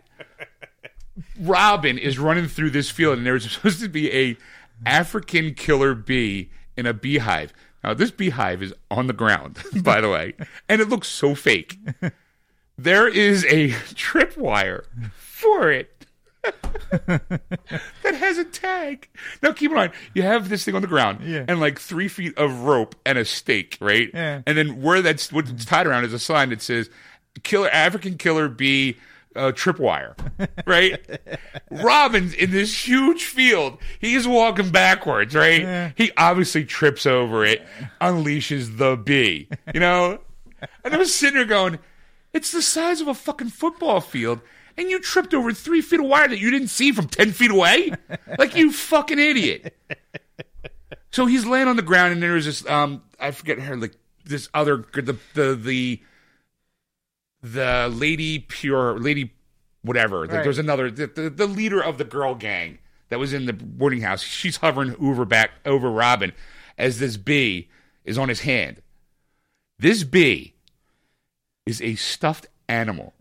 Robin is running through this field, and there's supposed to be a African killer bee in a beehive. Now, this beehive is on the ground, by the way, and it looks so fake. There is a tripwire for it that has a tag. Now, keep in mind, you have this thing on the ground Yeah. and like three feet of rope and a stake, right? Yeah. And then where that's what's tied around is a sign that says "Killer African Killer Bee." Uh, tripwire, right? Robin's in this huge field. He's walking backwards, right? Yeah. He obviously trips over it, unleashes the bee, you know? And I was sitting there going, it's the size of a fucking football field, and you tripped over three feet of wire that you didn't see from 10 feet away? Like, you fucking idiot. So he's laying on the ground, and there's this, um, I forget her, like, this other, the, the, the, the lady pure, lady whatever. Like, Right. there's another, the, the, the leader of the girl gang that was in the boarding house. She's hovering over back, over Robin as this bee is on his hand. This bee is a stuffed animal.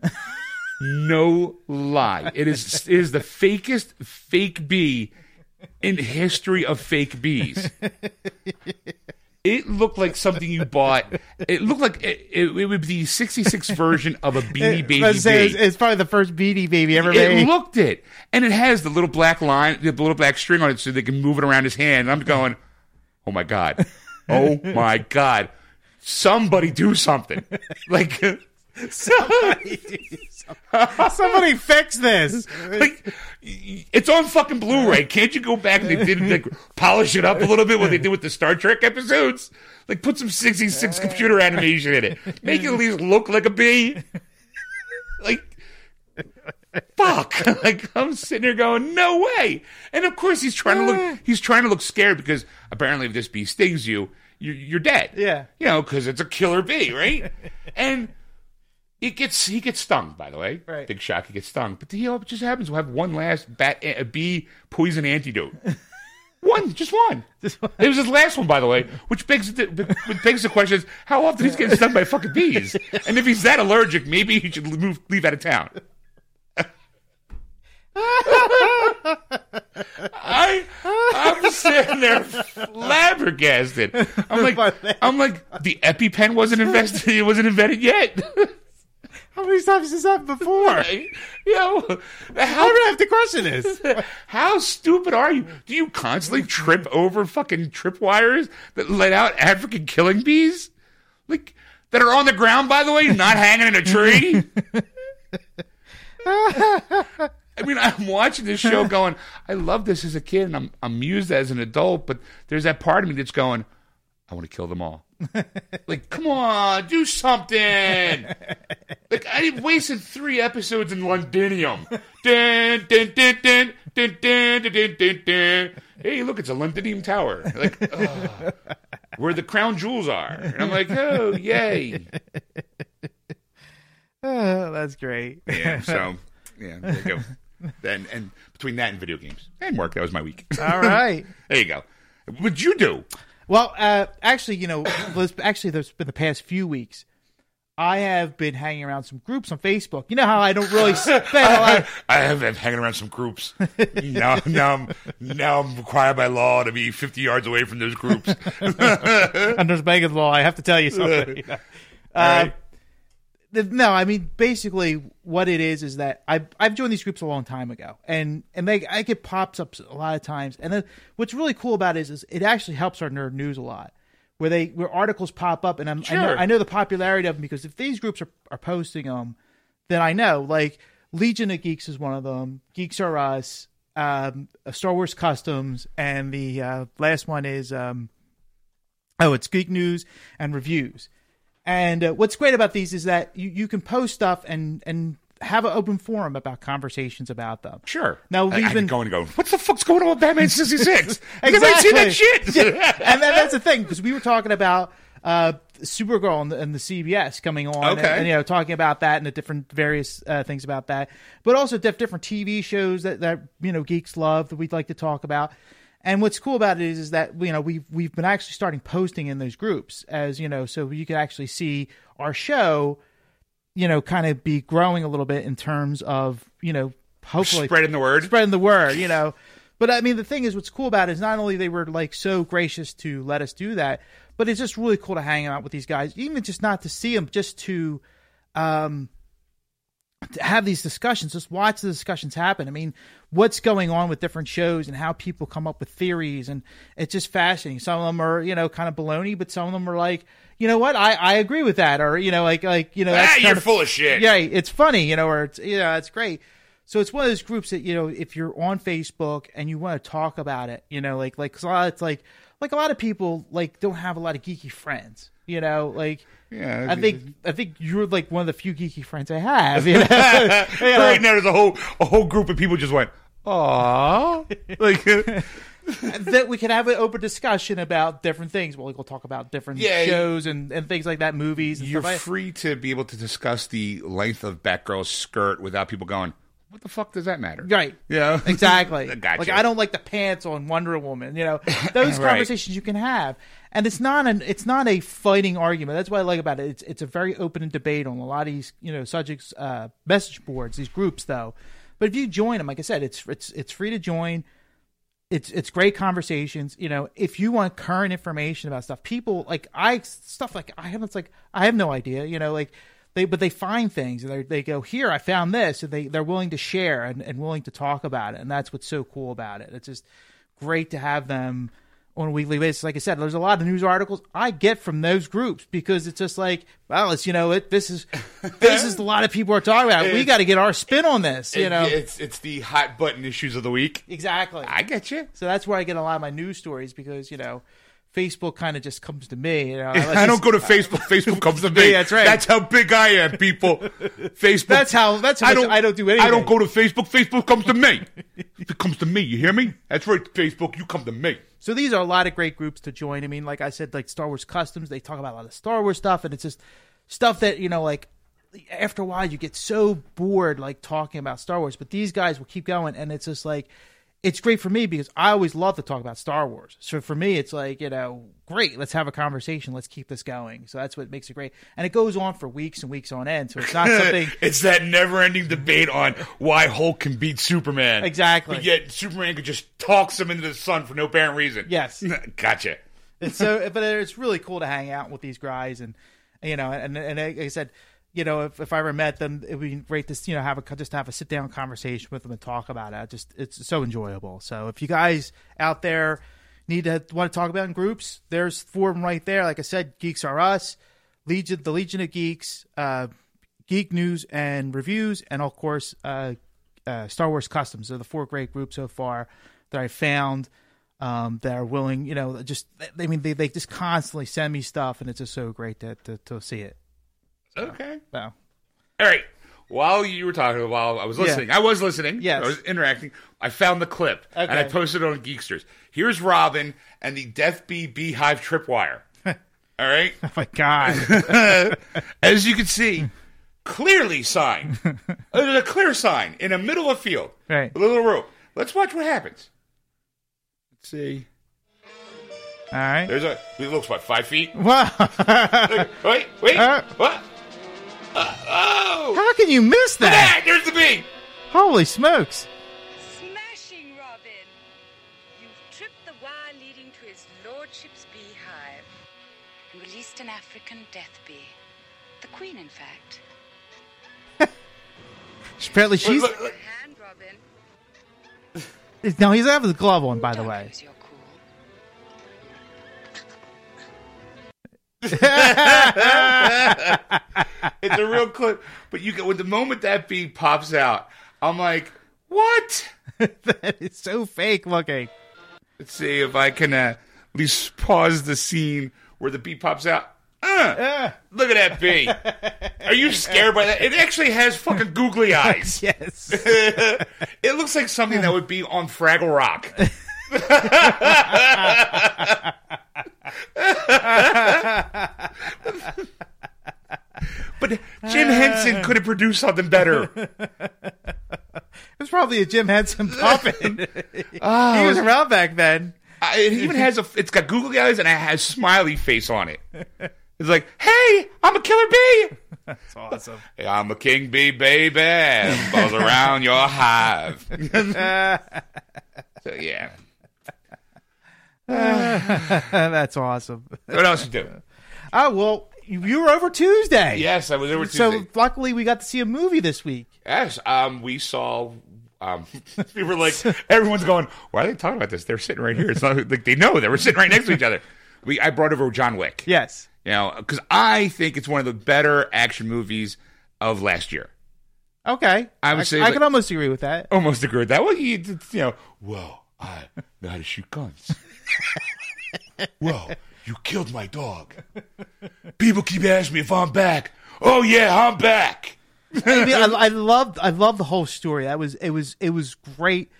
no lie. It is it is the fakest fake bee in history of fake bees. It looked like something you bought. It looked like it, it, it would be the 66 version of a Beanie Baby say bee. it's, it's probably the first Beanie Baby ever It made. looked it, and it has the little black line, the little black string on it, so they can move it around his hand. And I'm going, oh my god, oh my god, somebody do something! Like, Somebody somebody fix this. like it's on fucking Blu-ray. Can't you go back and they did like polish it up a little bit what they did with the Star Trek episodes? Like put some 66 uh. computer animation in it, make it at least look like a bee. Like fuck like i'm sitting there going no way and of course he's trying to look uh. he's trying to look scared because apparently if this bee stings you you're, you're dead Yeah. you know because it's a killer bee right and it gets he gets stung by the way Right. big shock he gets stung but the he just happens to have one last bat eh, a bee poison antidote one just one Just one. it was his last one, by the way, which begs the, which begs the question: is how often he's getting stung by fucking bees? And if he's that allergic, maybe he should move, leave out of town. I I'm sitting there flabbergasted. I'm like I'm like the EpiPen wasn't invested. It wasn't invented yet. How many times has that before? you know I how don't have to question this. how stupid are you? Do you constantly trip over fucking tripwires that let out African killing bees? Like, that are on the ground, by the way, not hanging in a tree. I mean, I'm watching this show going, I love this as a kid and I'm amused as an adult, but there's that part of me that's going, I want to kill them all. like, come on, do something. like, I wasted three episodes in Londinium. Dun, dun, dun, dun, dun, dun, dun, dun, dun, dun. Hey, look, it's a Londinium tower. Like, ugh, where the crown jewels are. And I'm like, oh, yay. Oh, that's great. Yeah, so, yeah, there you go. And, and between that and video games and work, that was my week. All right. there you go. What'd you do? Well, uh, actually, you know, actually, there's been the past few weeks. I have been hanging around some groups on Facebook. You know how I don't really spend a lot. I have been hanging around some groups. now, now, I'm, now I'm required by law to be 50 yards away from those groups. under Megan's law, I have to tell you something. you know. Uh, right. No, I mean basically what it is is that I I've joined these groups a long time ago, and and they I get pops up a lot of times, and then what's really cool about it is, is it actually helps our nerd news a lot, where they where articles pop up, and I'm, I know I know the popularity of them because if these groups are are posting them, then I know like Legion of Geeks is one of them, Geeks Are Us, um, Star Wars Customs, and the uh, last one is um, oh it's Geek News and Reviews. And uh, what's great about these is that you, you can post stuff and and have an open forum about conversations about them. Sure. Now, I, we've been going to go, what the fuck's going on with Batman 66? Because I see that shit. and that, that's the thing because we were talking about uh, Supergirl and the, and the CBS coming on, Okay. and, and, you know talking about that and the different various uh, things about that, but also diff- different TV shows that that you know geeks love that we'd like to talk about. And what's cool about it is, is that you know we've we've been actually starting posting in those groups as you know, so you can actually see our show, you know, kind of be growing a little bit in terms of you know hopefully Spreading the word. spreading the word, you know. But I mean, the thing is, what's cool about it is not only they were like so gracious to let us do that, but it's just really cool to hang out with these guys, even just not to see them, just to, um, to have these discussions, just watch the discussions happen. I mean, what's going on with different shows and how people come up with theories, and it's just fascinating. Some of them are, you know, kind of baloney, but some of them are like, you know what, I, I agree with that, or you know, like like you know, that's Ah, you're of- full of shit. yeah, it's funny, you know, or it's yeah, it's great. So it's one of those groups that you know, if you're on Facebook and you want to talk about it, you know, like like 'cause a lot, it's like like a lot of people like don't have a lot of geeky friends, you know, like. Yeah, I think I think you're like one of the few geeky friends I have. You know? You know? Right now, there's a whole a whole group of people just went, "Aw," like, that we can have an open discussion about different things. Well, we'll talk about different Yeah, shows and, and things like that, movies. And you're stuff like free to be able to discuss the length of Batgirl's skirt without people going, "What the fuck does that matter?" Right. Yeah, Exactly. Gotcha. Like I don't like the pants on Wonder Woman. You know, those Right. conversations you can have, and it's not an it's not a fighting argument. That's what I like about it. It's it's a very open debate on a lot of these you know subjects, uh, message boards, these groups though. But if you join them, like I said, it's it's it's free to join. It's it's great conversations. You know, if you want current information about stuff, people like I stuff like I haven't like I have no idea. You know, like they but they find things and they they go here I found this and they they're willing to share and, and willing to talk about it and that's what's so cool about it. It's just great to have them on a weekly basis. Like I said, there's a lot of news articles I get from those groups because it's just like, well, it's you know, it this is this is a lot of people are talking about. it. We got to get our spin on this. You know, it's it's the hot button issues of the week. exactly. I get you. So that's where I get a lot of my news stories because you know, Facebook kind of just comes to me. You know, I don't go to Facebook. Facebook comes to me. that's right. That's how big I am, people. Facebook. That's how. That's how I don't. I don't do anything. I don't go to Facebook. Facebook comes to me. it comes to me. You hear me? That's right. Facebook. You come to me. So these are a lot of great groups to join. I mean, like I said, like Star Wars Customs, they talk about a lot of Star Wars stuff, and it's just stuff that you know, like after a while, you get so bored like talking about Star Wars. But these guys will keep going, and it's just like it's great for me because I always love to talk about Star Wars. So for me, it's like you know, great. Let's have a conversation. Let's keep this going. So that's what makes it great, and it goes on for weeks and weeks on end. So it's not something. it's that never-ending debate on why Hulk can beat Superman. Exactly. But yet Superman could just talk him into the sun for no apparent reason. Yes. Gotcha. It's so, but it's really cool to hang out with these guys, and you know, and and like I said, you know, if, if I ever met them, it would be great to you know have a just have a sit down conversation with them and talk about it. I Just it's so enjoyable. So if you guys out there need to want to talk about in groups, there's four of them right there. Like I said, Geeks Are Us. Legion, the Legion of Geeks, uh, Geek News and Reviews, and of course, uh, uh, Star Wars Customs. They're the four great groups so far that I found um, that are willing. You know, just I mean, they they just constantly send me stuff, and it's just so great to to, to see it. Okay. So, All right. While you were talking, while I was listening, I was listening. Yes. I was interacting. I found the clip and I posted it on Geeksters. Here's Robin and the Death Bee Beehive tripwire. All right. oh my god, As you can see, clearly sign. There's a clear sign in the middle of a field. Right. A little rope. Let's watch what happens. Let's see. all right. There's a. It looks what five feet. Wow, Wait, wait. Uh. what? Uh, oh! how can you miss that? There's the bee. Holy smokes! Smashing, Robin! You've tripped the wire leading to his lordship's beehive and released an African death bee. The queen, in fact. Apparently, she's Look, look, Hand, Robin. no. He's having the glove on, by the Don't way. it's a real clip. But you get with the moment that bee pops out, I'm like, what? that is so fake looking. Let's see if I can uh, at least pause the scene where the bee pops out. Uh, look at that bee. Are you scared by that? It actually has fucking googly eyes. Yes. it looks like something that would be on Fraggle Rock. But Jim Henson could have produced something better. It's probably a Jim Henson puppet. Ah. he Oh, was around back then. I- it even has a. It's got googly eyes and it has smiley face on it. It's like, hey, I'm a killer bee. That's awesome. Hey, I'm a king bee, baby. Buzz around your hive. so yeah. That's awesome. What else you do? Oh well, you were over Tuesday. Yes, I was over Tuesday. So luckily, we got to see a movie this week. Yes, um, we saw. Um, we were like, everyone's going. Why are they talking about this? They're sitting right here. It's not like they know they were sitting right next to each other. We I brought over John Wick. Yes. You know, because I think it's one of the better action movies of last year. Okay. I would say, I like- can almost agree with that. Almost agree with that. Well, you, you know, well, I know how to shoot guns. Well, you killed my dog. People keep asking me if I'm back. Oh yeah, I'm back. I mean, I, I loved, I loved the whole story. That was, it was, it was great.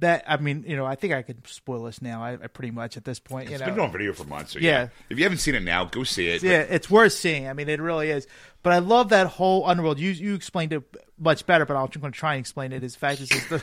That I mean, you know, I think I could spoil this now. I, I pretty much at this point, you It's know, been on video for months. So Yeah. yeah. If you haven't seen it now, go see it. yeah, it's worth seeing. I mean, it really is. But I love that whole underworld. You you explained it much better, but I'm going to try and explain it. Is the fact is the,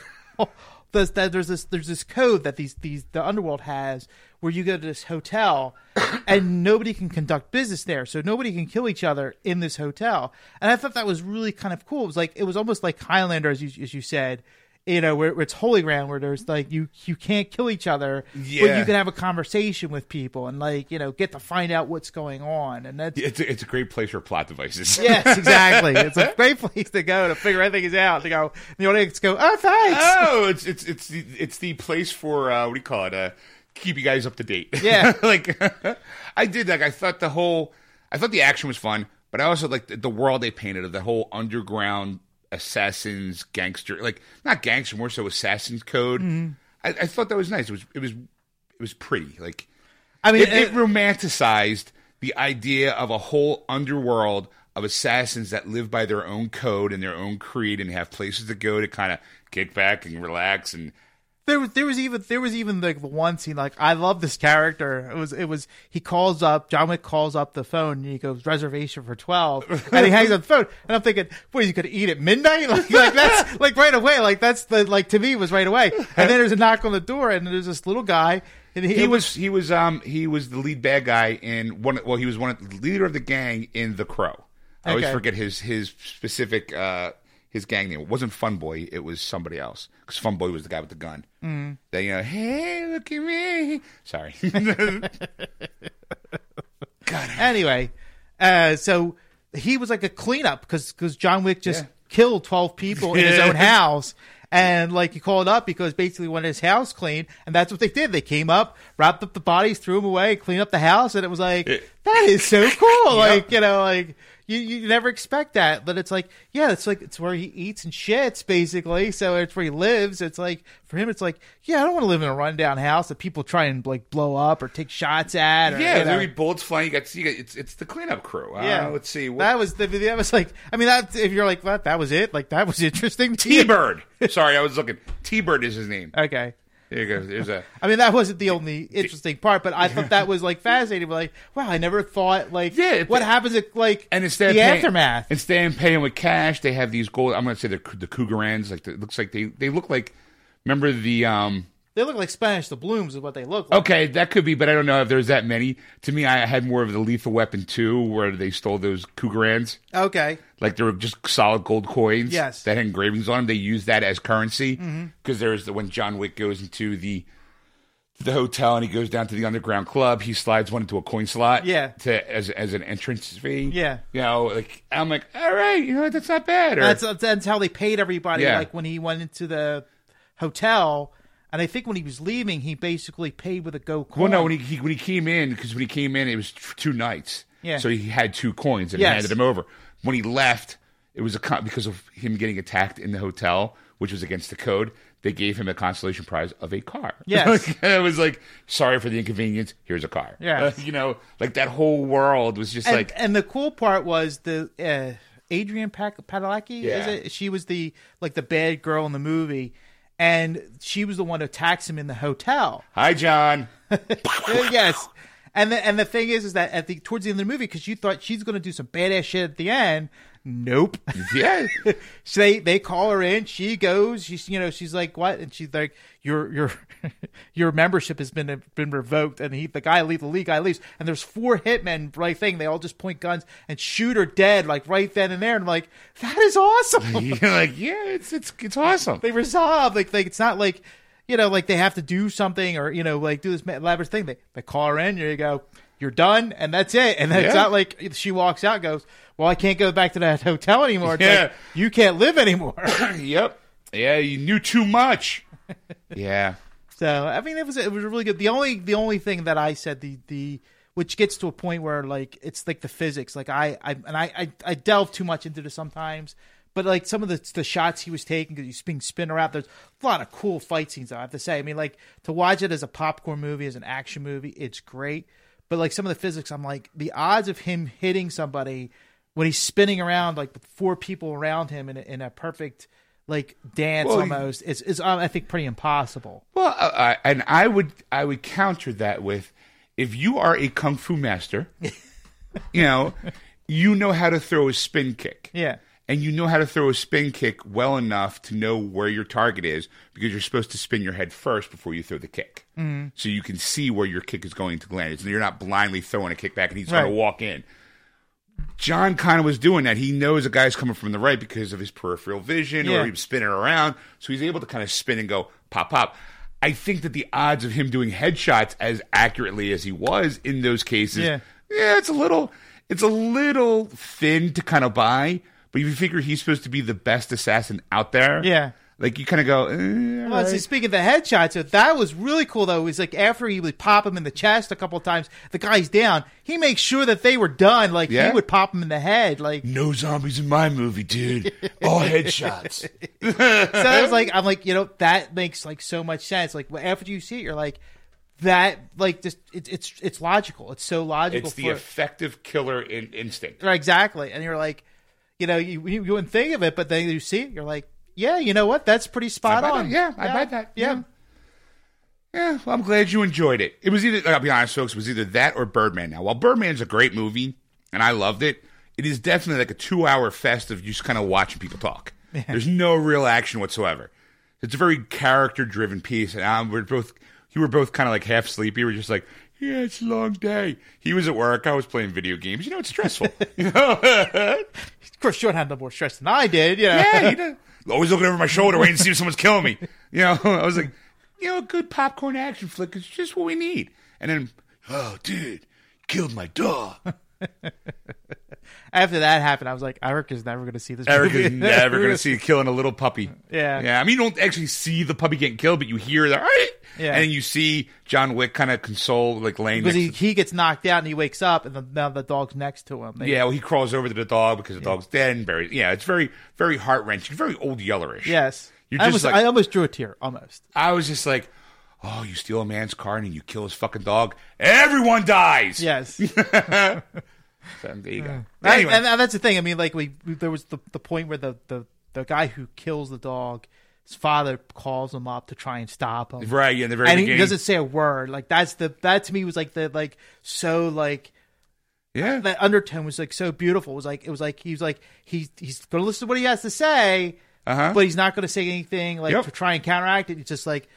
there's, this there's this code that these these the underworld has where you go to this hotel and nobody can conduct business there, so nobody can kill each other in this hotel. And I thought that was really kind of cool. It was like it was almost like Highlander, as you as you said. You know, where, where it's holy ground, where there's like you you can't kill each other, but you can have a conversation with people and like you know get to find out what's going on, and that's It's a, it's a great place for plot devices. yes, exactly. It's a great place to go to figure everything out. To go, the audience go, oh, thanks. oh, it's it's it's the it's the place for uh, what do you call it? Uh, keep you guys up to date. Yeah. like I did. Like I thought the whole, I thought the action was fun, but I also like the, the world they painted of the whole underground assassins, gangster, like not gangster, more so assassins code. Mm-hmm. I, I thought that was nice. It was it was it was pretty. Like I mean, it, it it- romanticized the idea of a whole underworld of assassins that live by their own code and their own creed and have places to go to kind of kick back and relax and there was there was even there was even like the one scene like I love this character. It was it was he calls up John Wick calls up the phone and he goes reservation for twelve. And he hangs up the phone. And I'm thinking what you could eat at midnight? Like, like that's like right away like that's the like to me it was right away. And then there's a knock on the door and there's this little guy and he, he was he was um he was the lead bad guy in one well he was one of the leader of the gang in The Crow. I always forget his his specific uh his gang name. It wasn't Funboy. It was somebody else because Funboy was the guy with the gun. Mm. They you know hey look at me. Sorry. God. anyway, uh, so he was like a cleanup because because John Wick just Yeah. killed twelve people in his own house, and like he called up because basically wanted his house cleaned, and that's what they did. They came up, wrapped up the bodies, threw them away, cleaned up the house, and it was like It- that is so cool. Like you know, like you you never expect that, but it's like yeah, it's like it's where he eats and shits basically. So it's where he lives. It's like for him, it's like yeah, I don't want to live in a rundown house that people try and like blow up or take shots at. Or, Yeah, you know. there be bullets flying. You got, you got it's it's the cleanup crew. Uh, Yeah, let's see. What, that was the that was like I mean that if you're like what that was it like that was interesting. T Bird. Sorry, I was looking. T Bird is his name. Okay. There you go. There's a. I mean that wasn't the only interesting part, but I thought that was like fascinating. Like wow, I never thought like Yeah, it- what happens at like And instead of the paying, aftermath. instead of paying with cash, they have these gold. I'm going to say the the Krugerrands. Like it looks like they they look like. Remember the um. They look like Spanish doubloons is what they look like. Okay, that could be, but I don't know if there's that many. To me, I had more of the Lethal Weapon 2, where they stole those Krugerrands. Okay. Like they were just solid gold coins. Yes. Mm-hmm. That had engravings on them. They used that as currency. Because there's the when John Wick goes into the the hotel and he goes down to the underground club, he slides one into a coin slot. Yeah. To as as an entrance fee. Yeah. You know, like I'm like, all right, you know, what, that's not bad. Or, That's that's how they paid everybody. Yeah. Like when he went into the hotel, and I think when he was leaving, he basically paid with a go coin. well, no, when he, he when he came in, because when he came in, it was t- two nights. Yeah. So he had two coins and Yes. he handed them over. When he left, it was a con- because of him getting attacked in the hotel, which was against the code. They gave him a consolation prize of a car. Yes. it was like, sorry for the inconvenience. Here's a car. Yes. Uh, you know, like that whole world was just and, like, and the cool part was the uh, Adrian Pak- Padalecki. Yeah. Is it? She was the like the bad girl in the movie, and she was the one who attacks him in the hotel. hi, John. yes. And the and the thing is, is that at the towards the end of the movie, because you thought she's going to do some badass shit at the end. Nope. yeah. so they they call her in. She goes. She's you know she's like what? And she's like your your your membership has been been revoked. And he the guy leave the league guy leaves. And there's four hitmen right thing. They all just point guns and shoot her dead like right then and there. And I'm like that is awesome. You're like, yeah, it's it's it's awesome. they resolve like like it's not like you know like they have to do something or you know like do this elaborate thing. They they call her in. There you go. You're done, and that's it. And it's Yeah. not like she walks out, and goes, "Well, I can't go back to that hotel anymore." It's Yeah. like, you can't live anymore. yep. Yeah, you knew too much. yeah. So I mean, it was it was really good. The only the only thing that I said the the which gets to a point where like it's like the physics. Like I I and I I, I delve too much into this sometimes. But like some of the the shots he was taking because he's being spin around. There's a lot of cool fight scenes. I have to say. I mean, like to watch it as a popcorn movie, as an action movie, it's great. But like some of the physics, I'm like the odds of him hitting somebody when he's spinning around like with four people around him in a, in a perfect like dance Well, almost is is um, I think pretty impossible. Well, uh, and I would I would counter that with if you are a kung fu master, you know, you know how to throw a spin kick. Yeah. And you know how to throw a spin kick well enough to know where your target is because you're supposed to spin your head first before you throw the kick. Mm-hmm. So you can see where your kick is going to land. So you're not blindly throwing a kick back and he's going to walk in. John kind of was doing that. He knows a guy's coming from the right because of his peripheral vision Yeah. or he's spinning around. So he's able to kind of spin and go pop, pop. I think that the odds of him doing headshots as accurately as he was in those cases, Yeah. yeah, it's a little, it's a little thin to kind of buy. But if you figure he's supposed to be the best assassin out there, Yeah. like you kind of go, eh, Well, all see, speaking of the headshots, so that was really cool. Though, is like after he would pop him in the chest a couple of times, the guy's down. He makes sure that they were done. Like Yeah. he would pop him in the head. Like no zombies in my movie, dude. All headshots. so, I was like, I'm like, you know, that makes like so much sense. Like after you see it, you're like, that like just it's it's it's logical. It's so logical. It's the for, effective killer in instinct. Right, exactly. And you're like, you know, you you wouldn't think of it, but then you see it, you're like, yeah, you know what? That's pretty spot on. that. Yeah, I buy that. Yeah. Yeah. Yeah, well, I'm glad you enjoyed it. It was either, I'll be honest, folks, it was either that or Birdman. Now, while Birdman's a great movie, and I loved it, it is definitely like a two hour fest of just kind of watching people talk. There's no real action whatsoever. It's a very character driven piece, and um, we're both, you were both kind of like half sleepy. We're just like, yeah, it's a long day. He was at work. I was playing video games. You know, it's stressful. you know? Course, Sean had no more stress than I did. You know? yeah, you know, always looking over my shoulder, waiting to see if someone's killing me. You know, I was like, you know, a good popcorn action flick is just what we need. And then, oh, dude, killed my dog. After that happened, I was like, Eric is never going to see this. Erica's movie. never going to see killing a little puppy. Yeah. Yeah. I mean, you don't actually see the puppy getting killed, but you hear the, "Right!" Yeah. and you see John Wick kind of console, like laying because he, he gets knocked out and he wakes up, and the, now the dog's next to him. They- Yeah, well, he crawls over to the dog because the dog's dead and buried. Yeah, it's very, very heart wrenching, very old Yellerish. Yes. You're I just almost, like- I almost drew a tear. Almost. I was just like, oh, you steal a man's car and you kill his fucking dog, everyone dies. Yes. So, there you go. And- Anyway, and, and that's the thing. I mean, like we, we there was the the point where the, the the guy who kills the dog, his father calls him up to try and stop him, right in the very and he doesn't say a word. Like that's the that to me was like the like so like yeah, that undertone was like so beautiful. It was like it was like he was like he's he's gonna listen to what he has to say, Uh-huh. but he's not gonna say anything like Yep. to try and counteract it. It's just like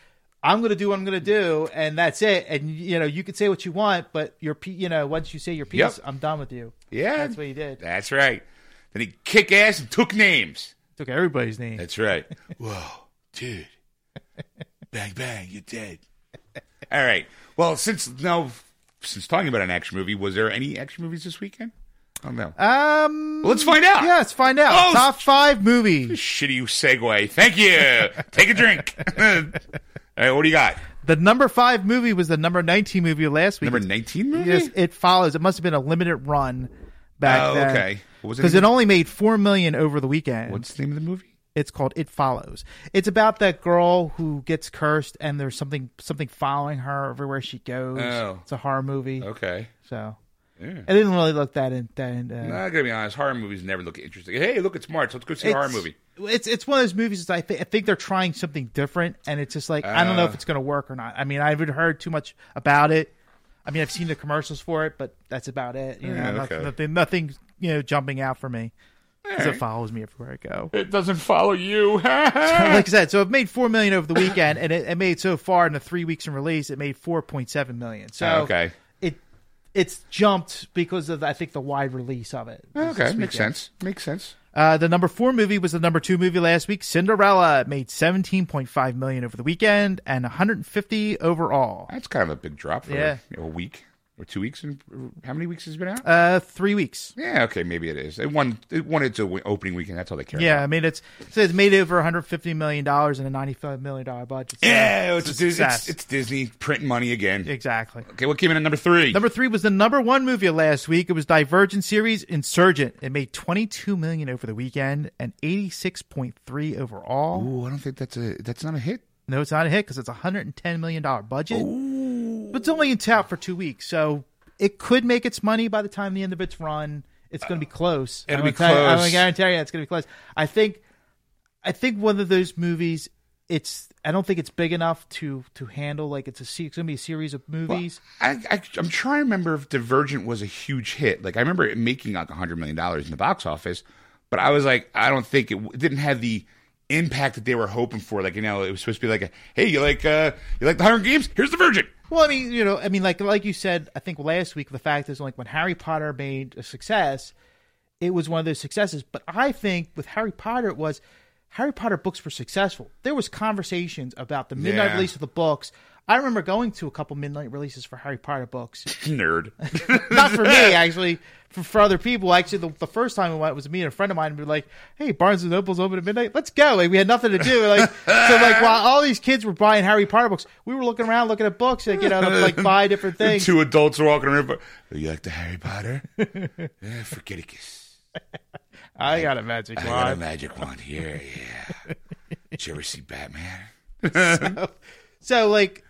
I'm gonna do what I'm gonna do, and that's it. And you know you can say what you want, but your pe- you know once you say your piece, Yep. I'm done with you. yeah, That's what he did. That's right. Then he kick ass and took names. Took everybody's name. That's right. Whoa, dude. Bang bang, you're dead. All right. Well, since now, since talking about an action movie, was there any action movies this weekend? Oh no. Um, Well, let's find out. yeah, let's find out. Oh, Top five movies. Shitty segue. Thank you. Take a drink. All right, what do you got? The number five movie was the number 19 movie last week. Number 19 movie? Yes, it follows. It must have been a limited run back Oh, then. okay. Was it Because it only made four million over the weekend. What's the name of the movie? It's called It Follows. It's about that girl who gets cursed and there's something something following her everywhere she goes. Oh. It's a horror movie. Okay. So Yeah. I didn't really look that in. That in uh, I gotta be honest. Horror movies never look interesting. Hey, look, it's March. Let's go see a horror movie. It's it's one of those movies that I, th- I think they're trying something different, and it's just like I don't know if Uh. it's going to work or not. I mean, I haven't heard too much about it. I mean, I've seen the commercials for it, but that's about it. You know, Yeah, nothing, okay. nothing, nothing, you know, jumping out for me because All right. it follows me everywhere I go. It doesn't follow you. like I said, so it made four million over the weekend, and it, it made so far in the three weeks in release, it made four point seven million. So okay. It it's jumped because of I think the wide release of it. this Okay, makes sense. Makes sense. Uh, the number four movie was the number two movie last week. Cinderella It made seventeen point five million over the weekend and one hundred and fifty overall. That's kind of a big drop for Yeah. a week or two weeks. And how many weeks has it been out? Uh, three weeks. yeah, okay, maybe it is. It won. It won its opening weekend. That's all they care. About. Yeah, about. I mean it's so it's made over one hundred fifty million dollars and a ninety five million dollar budget. So Yeah, it's, a it's, it's, it's Disney printing money again. exactly. Okay, what came in at number three? Number three was the number one movie last week. It was Divergent series Insurgent. It made twenty two million over the weekend and eighty six point three overall. Ooh, I don't think that's a that's not a hit. No, it's not a hit because it's a hundred and ten million dollar budget. But it's only in out for two weeks, so it could make its money by the time the end of its run. It's going to be close. It'll I'm be gonna you- I'm going to guarantee you it's going to be close. I think, I think one of those movies. It's. I don't think it's big enough to to handle. Like it's a. It's going to be a series of movies. I, I I'm trying to remember if Divergent was a huge hit. Like I remember it making like a hundred million dollars in the box office, but I was like, I don't think it, it didn't have the impact that they were hoping for. Like you know, it was supposed to be like a, hey, you like uh you like the Hunger Games? Here's Divergent. Well, I mean, you know, I mean, like like you said, I think last week the fact is like when Harry Potter made a success, it was one of those successes. But I think with Harry Potter, it was Harry Potter books were successful. There was conversations about the midnight Yeah. release of the books. I remember going to a couple midnight releases for Harry Potter books. Nerd. Not for me, actually. For, for other people, actually, the, the first time we went was me and a friend of mine. And we were like, "Hey, Barnes and Noble's open at midnight. Let's go!" Like we had nothing to do. Like so, like while all these kids were buying Harry Potter books, we were looking around, looking at books, like you know, to like buy different things. Two adults are walking around. But, you like the Harry Potter? yeah, forget it. I got a magic I got a magic wand here. Yeah. Did you ever see Batman? So like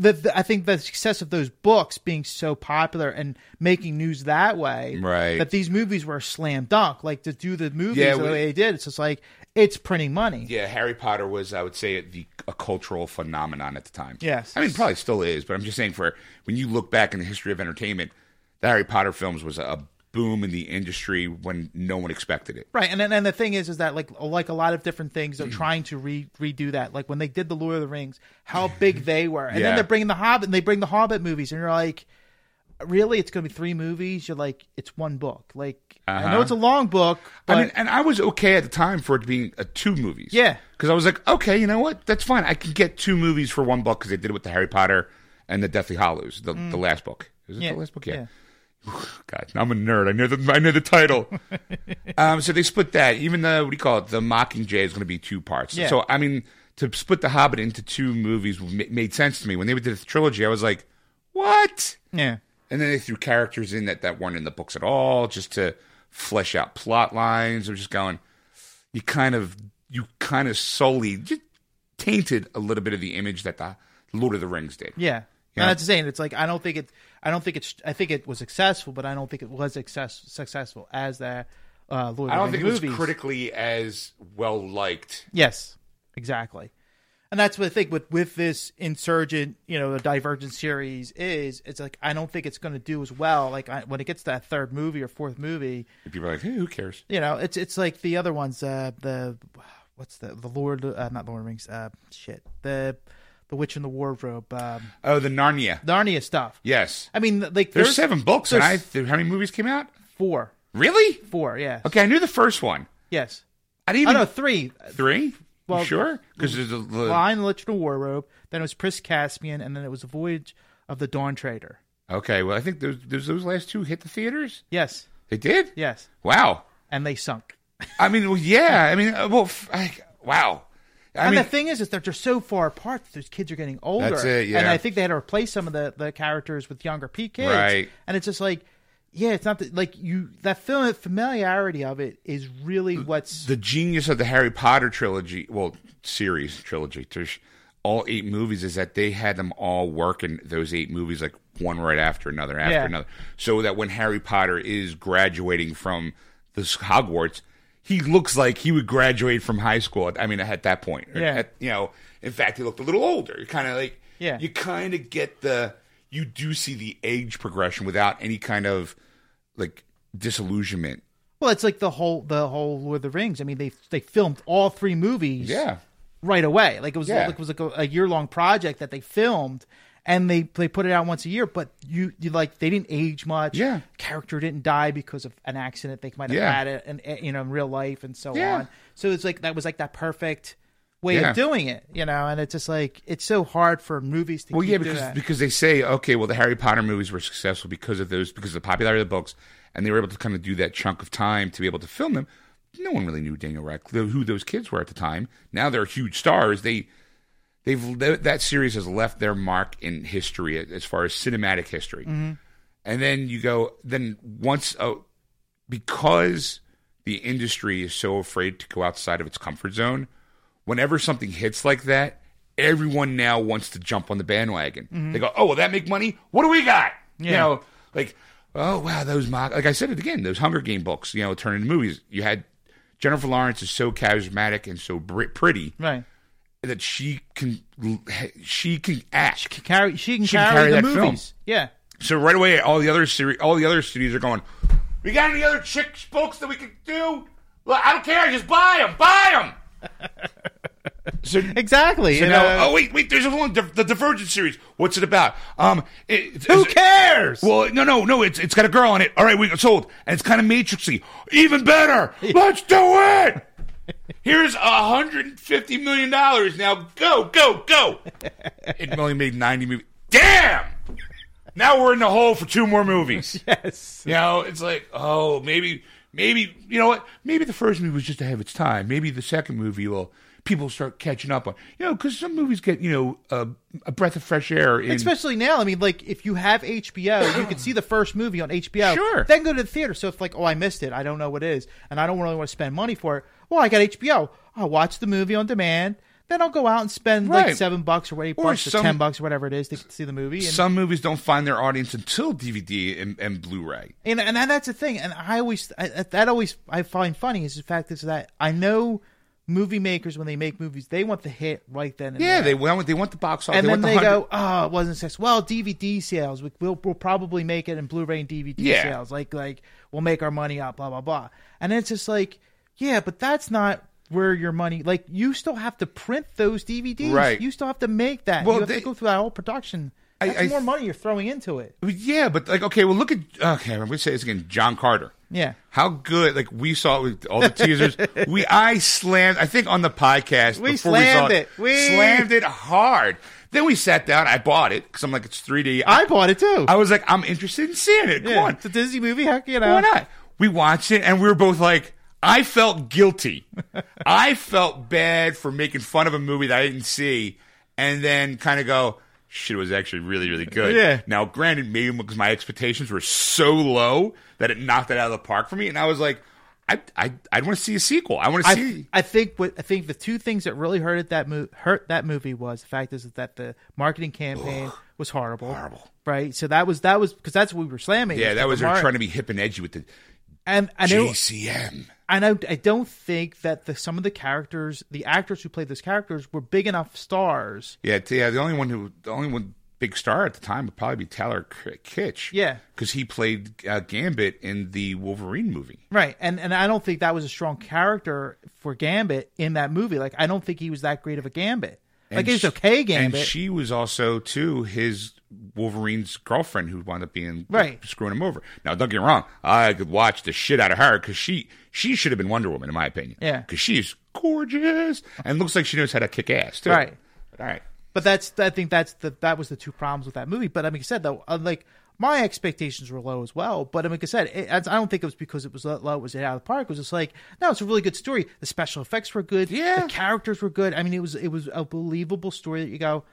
the, the I think the success of those books being so popular and making news that way, Right. That these movies were a slam dunk. Like to do the movies Yeah, the we- way they did, it's just like it's printing money. Yeah, Harry Potter was, I would say, the a cultural phenomenon at the time. Yes. I mean, probably still is, but I'm just saying, for when you look back in the history of entertainment, the Harry Potter films was a boom in the industry when no one expected it. Right, and then and the thing is, is that like like a lot of different things, Mm. they're trying to re- redo that. Like when they did the Lord of the Rings, how big they were, and Yeah. then they're bringing the Hobbit, and they bring the Hobbit movies, and you're like, really, it's going to be three movies? You're like, it's one book. Like I know Uh-huh. it's a long book, but I mean, and I was okay at the time for it being a two movies. Yeah. because I was like, okay, you know what? That's fine. I can get two movies for one book because they did it with the Harry Potter and the Deathly Hallows, the, the last book. Is it Mm. Yeah, the last book? Yeah. yeah. God, I'm a nerd. I know the I know the title. um, so they split that. Even the what do you call it? The Mockingjay is going to be two parts. Yeah. So I mean, to split the Hobbit into two movies made sense to me. When they did the trilogy, I was like, what? Yeah. And then they threw characters in that, that weren't in the books at all, just to flesh out plot lines. I'm just going, you kind of you kind of solely just tainted a little bit of the image that the Lord of the Rings did. Yeah. Yeah. And that's the saying. It's like I don't think it. I don't think it's. I think it was successful, but I don't think it was success, successful as that uh, Lord I don't think it was critically as well liked. Yes, exactly. And that's what I think with with this insurgent, you know, the Divergent series is. It's like I don't think it's going to do as well. Like I, when it gets to that third movie or fourth movie, People are like, hey, who cares? you know, it's it's like the other ones. Uh, the what's the the Lord? Uh, not Lord of the Rings. Uh, shit. The the Witch in the Wardrobe. Um, Oh, the Narnia. Narnia stuff. Yes. I mean, like There's, seven books, and I how many movies came out? four, Really? four. Yeah. Okay, I knew the first one. Yes. I didn't Oh even no, three. three. Well, you sure? Because there's a, the, Lion, the Lich in the Wardrobe. Then it was Prince Caspian, and then it was the Voyage of the Dawn Treader. okay. Well, I think those those, those last two hit the theaters. Yes. They did. Yes. Wow. And they sunk. I mean, well, yeah. I mean, uh, well, f- I, wow. I and mean, the thing is, is that they're so far apart that those kids are getting older. That's it, yeah. And I think they had to replace some of the, the characters with younger P kids. Right. And it's just like, yeah, it's not that, like you that film familiarity of it is really what's the genius of the Harry Potter trilogy, well, series trilogy, there's all eight movies, is that they had them all working those eight movies like one right after another after Yeah. another, so that when Harry Potter is graduating from this Hogwarts, he looks like he would graduate from high school. At, I mean, at that point, Yeah. At- you know, in fact, he looked a little older. You kind of like, Yeah. you kind of get the, you do see the age progression without any kind of like disillusionment. well, it's like the whole the whole Lord of the Rings. I mean, they they filmed all three movies. Yeah. right away. Like it was Yeah. like it was like a, a year long project that they filmed, and they they put it out once a year. But you you like they didn't age much. Yeah. character didn't die because of an accident. They might have Yeah. had it, and you know, in real life and so Yeah. on. So it's like that was like that perfect way Yeah. of doing it, you know. And it's just like it's so hard for movies to. Well, yeah, because because they say okay, well, the Harry Potter movies were successful because of those because of the popularity of the books, and they were able to kind of do that chunk of time to be able to film them. No one really knew Daniel Radcliffe, who those kids were at the time. Now they're huge stars. They they've that series has left their mark in history as far as cinematic history. Mm-hmm. And then you go then once oh, because the industry is so afraid to go outside of its comfort zone. Whenever something hits like that, everyone now wants to jump on the bandwagon. They go, "Oh, will that make money? What do we got?" You know, like, "Oh, wow, those mock." Like I said it again, those Hunger Game books, you know, turn into movies. You had Jennifer Lawrence is so charismatic and so br- pretty right. That she can she can act. Can carry she can She can carry, carry the that film. movies. Yeah. So right away, all the other series, all the other studios are going. We got any other chick books that we could do? Well, I don't care. Just buy them. Buy them. so Exactly. So now, uh, oh wait, wait. There's a one, the, Divergent series. What's it about? Um, it, who cares? Well, no, no, no. It's it's got a girl in it. All right, we got sold, and it's kind of Matrixy. Even better. Let's do it. Here's a hundred and fifty million dollars. Now go, go, go. It only made ninety movies. Damn. Now we're in the hole for two more movies. yes. You know, it's like, oh, maybe, maybe, you know what? Maybe the first movie was just ahead of its time. Maybe the second movie will people start catching up on. You know, because some movies get you know uh, a breath of fresh air. In, Especially now, I mean, like if you have HBO, you can see the first movie on HBO. Sure. Then go to the theater. So it's like, oh, I missed it, I don't know what it is, and I don't really want to spend money for it. Well, I got HBO. I'll watch the movie on demand. Then I'll go out and spend like seven bucks or eight Or bucks or ten bucks or whatever it is to see the movie. And, some movies don't find their audience until DVD and, and Blu-ray. and and that's the thing. And I always I, that always I find funny is the fact is that I know movie makers when they make movies they want the hit right then and Yeah, there. they want they want the box office. and they then want they 100 go, oh, it wasn't successful. Well, DVD sales, we, we'll, we'll probably make it in Blu-ray and DVD Yeah. sales. Like, like we'll make our money out, blah blah blah. And it's just like, yeah, but that's not where your money. Like, you still have to print those DVDs. Right. You still have to make that. Well, you have they- to go through that whole production. I- That's I- more money you're throwing into it. Yeah, but like, okay, well, look at okay. I'm going to say this again. John Carter. Yeah. How good? Like we saw it with all the teasers. we I slammed. I think on the podcast We before we saw slammed it. We- slammed it hard Then we sat down. I bought it because I'm like, it's 3D. I bought it too. I was like, I'm interested in seeing it. Come yeah, on. it's a Disney movie. Heck, you know. Why not? We watched it and we were both like, I felt guilty. I felt bad for making fun of a movie that I didn't see and then kind of go, shit, was actually really, really good. Yeah. Now, granted, maybe because my expectations were so low that it knocked it out of the park for me. And I was like, I, I, I want to see a sequel. I want to see. I think what I think the two things that really hurt that mo- hurt that movie was the fact is that the marketing campaign was horrible. Horrible. Right. So that was that was because that's what we were slamming. yeah, that was her mar- trying to be hip and edgy with the and know JCM. I know I don't think that the some of the characters, the actors who played those characters, were big enough stars. Yeah, yeah. The only one who, the only one big star at the time would probably be Taylor K- Kitsch. Yeah. because he played uh, Gambit in the Wolverine movie. Right. And and I don't think that was a strong character for Gambit in that movie. Like I don't think he was that great of a Gambit. Like And he was sh- okay And she was also too his Wolverine's girlfriend who wound up being Right. screwing him over. Now, don't get me wrong, I could watch the shit out of her because she she should have been Wonder Woman in my opinion. Yeah. because she's gorgeous and looks like she knows how to kick ass too. Right. But, all right. But that's I think that's the that was the two problems with that movie. But I mean, like I said though, uh, like my expectations were low as well. But I mean, like I said, it, I don't think it was because it was low. It was it out of the park. It was just like no, it's a really good story. The special effects were good. Yeah. the characters were good. I mean, it was it was a believable story that you go,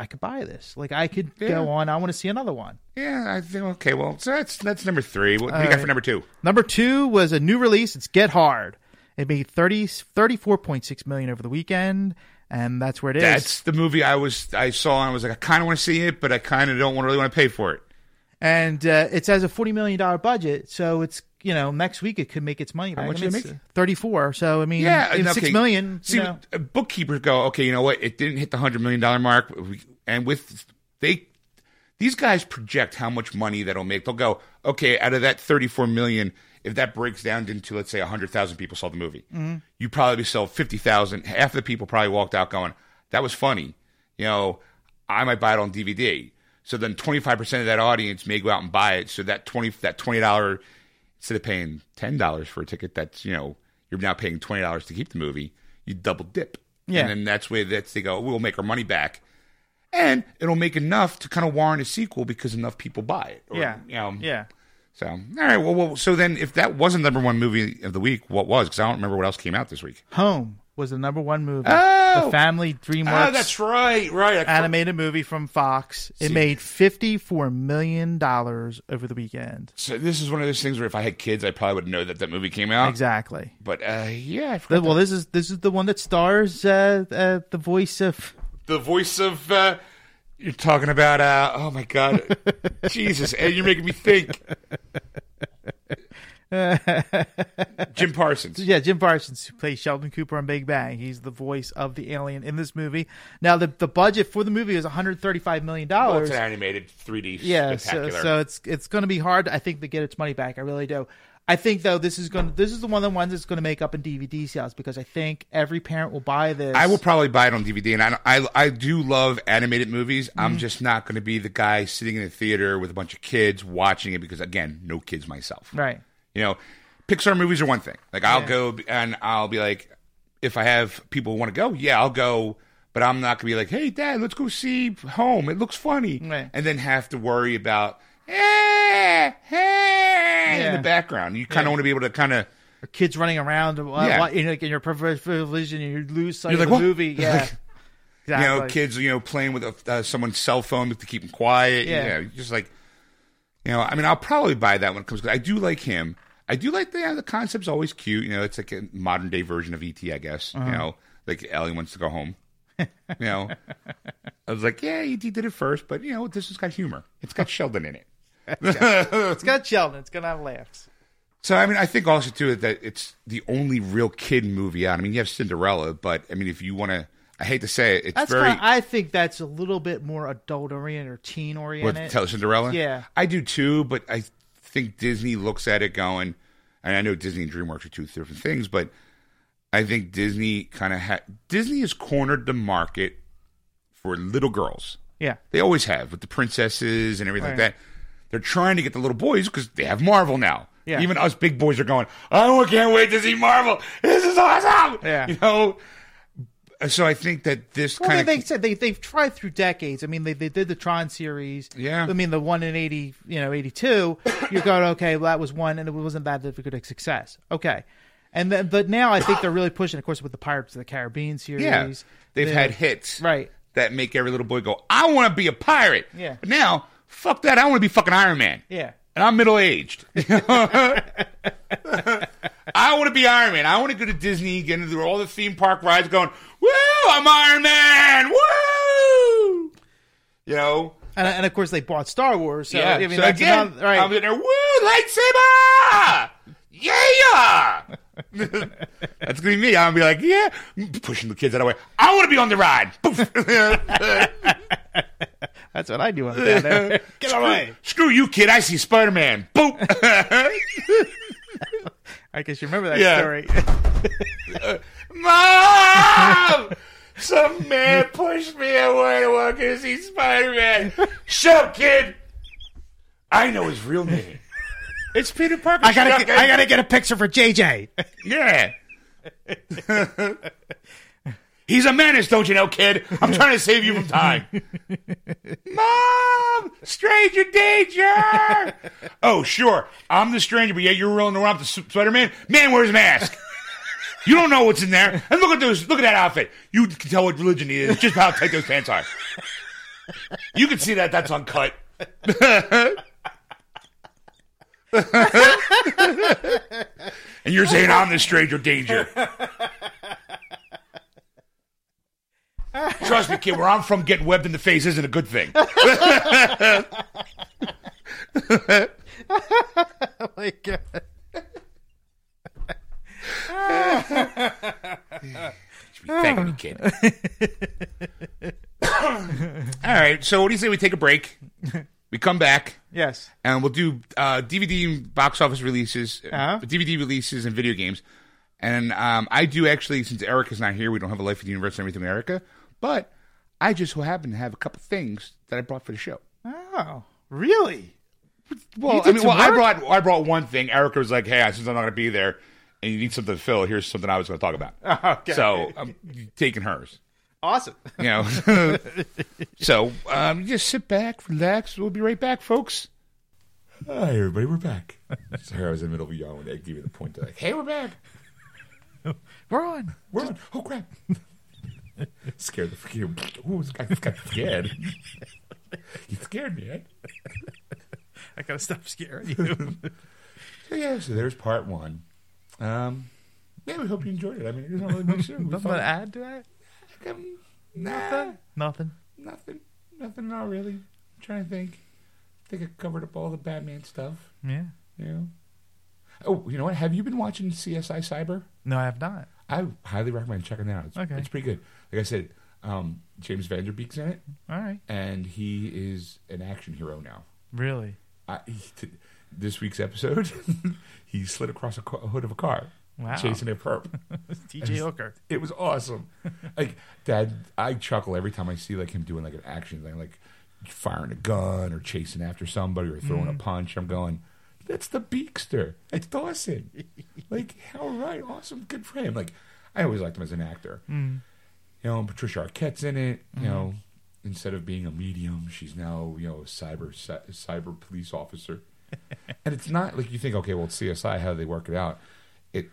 I could buy this. Like I could Yeah. go on. I want to see another one. Yeah, I think okay. Well, so that's that's number three. What, what do you got right. for number two? Number two was a new release. It's Get Hard. It made 30, 34.6 million over the weekend, and that's where it is. That's the movie I was I saw and I was like I kind of want to see it, but I kind of don't want really want to pay for it. and uh, it has a forty million dollar budget, so it's you know next week it could make its money back. much I mean, did it it's make? Thirty four. So I mean, Yeah, in okay, million. See, you know. uh, bookkeepers go, okay, you know what? It didn't hit the hundred million dollar mark, and with they, these guys project how much money that'll make. They'll go, okay, out of that thirty four million, if that breaks down into let's say hundred thousand people saw the movie, Mm-hmm. you probably sell fifty thousand. Half of the people probably walked out going, that was funny. You know, I might buy it on DVD. So then twenty five percent of that audience may go out and buy it. So that twenty that twenty dollar instead of paying ten dollars for a ticket, that's you know you're now paying twenty dollars to keep the movie. You double dip, Yeah. and then that's where that's they go. Oh, we'll make our money back, and it'll make enough to kind of warrant a sequel because enough people buy it. Or, yeah, you know, yeah. So all right, well, well, so then if that wasn't number one movie of the week, what was? Because I don't remember what else came out this week. Home was the number one movie. Oh! the family DreamWorks Oh, that's right, right. Animated movie from Fox. It See. made fifty four million dollars over the weekend. So this is one of those things where if I had kids, I probably would know that that movie came out. Exactly. But uh, yeah, I forgot The- well, this is this is the one that stars uh, uh, the voice of the voice of uh, you're talking about. Uh, oh my god, Jesus, and you're making me think. Jim Parsons. Yeah, Jim Parsons who plays Sheldon Cooper on Big Bang. He's the voice of the alien in this movie. Now, the the budget for the movie is 135 million Well, dollars. it's an animated 3D yeah, so, spectacular. so it's it's going to be hard, I think, to get its money back. I really do. I think though this is going to this is the one of the ones that's going to make up in DVD sales because I think every parent will buy this. I will probably buy it on DVD, and I I, I do love animated movies. Mm-hmm. I'm just not going to be the guy sitting in a theater with a bunch of kids watching it because again, no kids myself. right. You know, Pixar movies are one thing. Like I'll Yeah. go and I'll be like, if I have people who want to go, yeah, I'll go. But I'm not gonna be like, hey, Dad, let's go see Home. It looks funny, Right. and then have to worry about eh, eh, in the background. You kind of Yeah. want to be able to kind of Or kids running around, uh, Yeah. you know, like in your peripheral vision, and you lose sight You're of like, the "What?" movie. Yeah, you know kids you know playing with a, uh, someone's cell phone to keep them quiet. Yeah. Yeah, just like you know. I mean, I'll probably buy that when it comes. I do like him. I do like the yeah, the concept's always cute. You know, it's like a modern day version of ET, I guess. Uh-huh. You know, like Ellie wants to go home. you know, I was like, yeah, ET did it first, but you know, this has got humor. It's got Sheldon in it. It's got Sheldon. It's gonna have laughs. So I mean, I think also too that it's the only real kid movie out. I mean, you have Cinderella, but I mean, if you want to, I hate to say it, it's That's very. kinda, I think that's a little bit more adult oriented or teen oriented. tell Cinderella? Yeah. I do too, but I think Disney looks at it going, and I know Disney and DreamWorks are two different things, but I think Disney kind of had Disney has cornered the market for little girls. yeah, They always have with the princesses and everything Right. like that. They're trying to get the little boys because they have Marvel now. Yeah. Even us big boys are going, I can't wait to see Marvel. This is awesome. Yeah. You know, so I think that this Well, kind they, of they said they they've tried through decades. I mean, they they did the Tron series. Yeah. I mean, the one in eighty, you know, eighty two. You're going okay. Well, that was one, and it wasn't that difficult a success. Okay, and then but now I think they're really pushing, of course, with the Pirates of the Caribbean series. yeah, they've The- had hits right. that make every little boy go, "I want to be a pirate." Yeah. But now, fuck that. I want to be fucking Iron Man. Yeah. and I'm middle aged. I want to be Iron Man. I want to go to Disney, get into all the theme park rides, going, "Woo! I'm Iron Man! Woo!" You know. And, and of course, they bought Star Wars. So, yeah. I mean, so that's again, another- right. I'm in there. Woo! Lightsaber! Yeah! That's gonna be me. I'm gonna be like, yeah, pushing the kids out of the way. I want to be on the ride. Poof. that's what I do up down there. Get away. Screw you, kid. I see Spider Man. Boop. I guess you remember that Yeah. story. Mom! Some man pushed me away to walk to see Spider Man. Shut up, kid. I know his real name. It's Peter Parker. I gotta get, I gotta get a picture for JJ. Yeah. He's a menace, don't you know, kid? I'm trying to save you from time. Mom! Stranger danger! oh, sure. I'm the stranger, but yeah, you're rolling around with the Spider Man. Man wears a mask. You don't know what's in there. And look at those. Look at that outfit. You can tell what religion he is just how tight those pants are. You can see that that's uncut. and you're saying I'm the stranger danger. Trust me, kid. Where I'm from, getting webbed in the face isn't a good thing. oh my god. Should be thanking me, kid. All right. So, what do you say we take a break? We come back Yes. and we'll do uh, DVD box office releases, uh, Uh-huh. DVD releases, and video games. And um, I do actually, since Erika's not here, we don't have a life at the universe and everything with Erika. But I just so happen to have a couple things that I brought for the show. Oh, really? Well, I mean, well, I brought I brought one thing. Erika was like, "Hey, since I'm not going to be there, and you need something to fill, here's something I was going to talk about." Okay. So I'm taking hers. Awesome. You know. so um, just sit back, relax. We'll be right back, folks. Hi, everybody. We're back. Sorry, I was in the middle of a yawn when they gave me the point. They're like, "Hey, we're back. We're on. We're on. Oh crap!" scared the freaking. Ooh, this guy got scared. you scared me, right? I gotta stop scaring you. So yeah, so there's part one. Um, yeah, we hope you enjoyed it. I mean, there's not really much to it. Nothing to add to that? Um, nah, Nothing. Nothing. nothing, nothing. Not really. I'm trying to think. I think I covered up all the Batman stuff. Yeah. You know. Oh, you know what? Have you been watching CSI Cyber? No, I have not. I highly recommend checking it out. It's, Okay. it's pretty good. Like I said, um, James Van Der Beek's in it, All right. and he is an action hero now. Really? I, he, this week's episode, he slid across a, a hood of a car, Wow. chasing a perp. TJ Hooker. It was awesome. like Dad, I chuckle every time I see like him doing like an action thing, like firing a gun or chasing after somebody or throwing a punch. I'm going, that's the Beakster. It's Dawson. like, how right, awesome, good for him. Like, I always liked him as an actor. Mm. You know, Patricia Arquette's in it. You know, instead of being a medium, she's now you know a cyber cyber police officer. and it's not like you think, okay, well, it's CSI. How do they work it out? It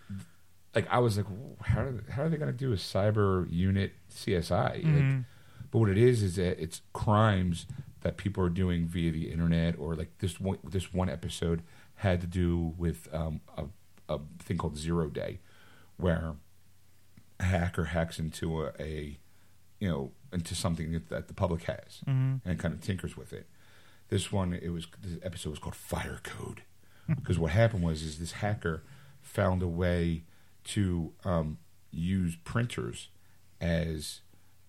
like I was like, how are how are they going to do a cyber unit CSI? Like, but what it is is that it's crimes that people are doing via the internet, or like this one this one episode had to do with um, a a thing called Zero Day, where a hacker hacks into a, a you know into something that, that the public has and kind of tinkers with it. This one, it was this episode was called Fire Code hmm. because what happened was is this hacker found a way to um, use printers as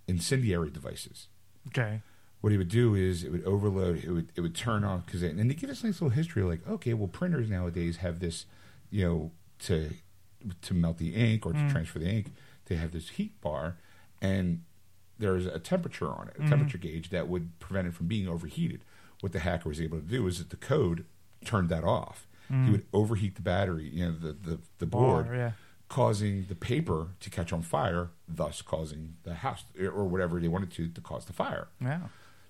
incendiary devices. Okay. What he would do is it would overload. It would it would turn on because and they give us a nice little history like okay, well printers nowadays have this, you know, to to melt the ink or to hmm. transfer the ink, they have this heat bar, and there's a temperature on it, a hmm. temperature gauge that would prevent it from being overheated. What the hacker was able to do is that the code turned that off. He mm. would overheat the battery, you know, the the, the board, Bar, yeah. causing the paper to catch on fire, thus causing the house or whatever they wanted to to cause the fire. Yeah.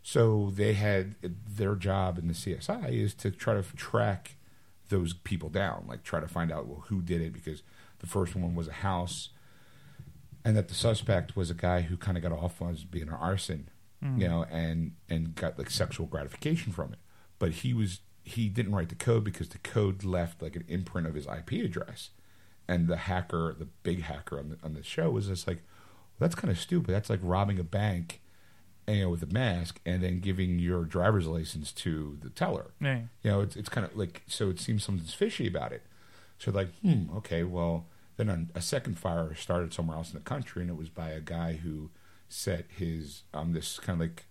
So they had their job in the CSI is to try to track those people down, like try to find out well who did it because the first one was a house, and that the suspect was a guy who kind of got off on being an arson, Mm. you know, and and got like sexual gratification from it, but he was he didn't write the code because the code left like an imprint of his IP address, and the hacker, the big hacker on the on the show was just like, well, that's kind of stupid. That's like robbing a bank you know, with a mask and then giving your driver's license to the teller. Yeah. You know, it's it's kind of like so it seems something's fishy about it. So like, hmm, okay, well, then a, a second fire started somewhere else in the country, and it was by a guy who set his um this kind of like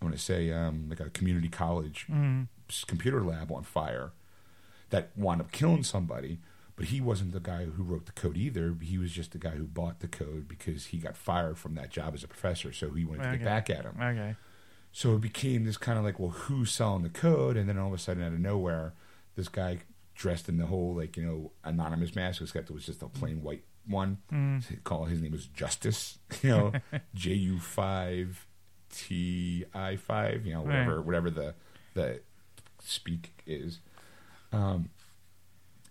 I want to say um like a community college Mm. computer lab on fire that wound up killing somebody. But he wasn't the guy who wrote the code either. He was just the guy who bought the code because he got fired from that job as a professor. So he wanted to Okay. get back at him. Okay. So it became this kind of like, well, who's selling the code? And then all of a sudden, out of nowhere, this guy dressed in the whole like you know anonymous mask, except it was just a plain white one. Mm. Call his name was Justice, you know, J U five T I five, you know, whatever Right. whatever the the speak is. Um,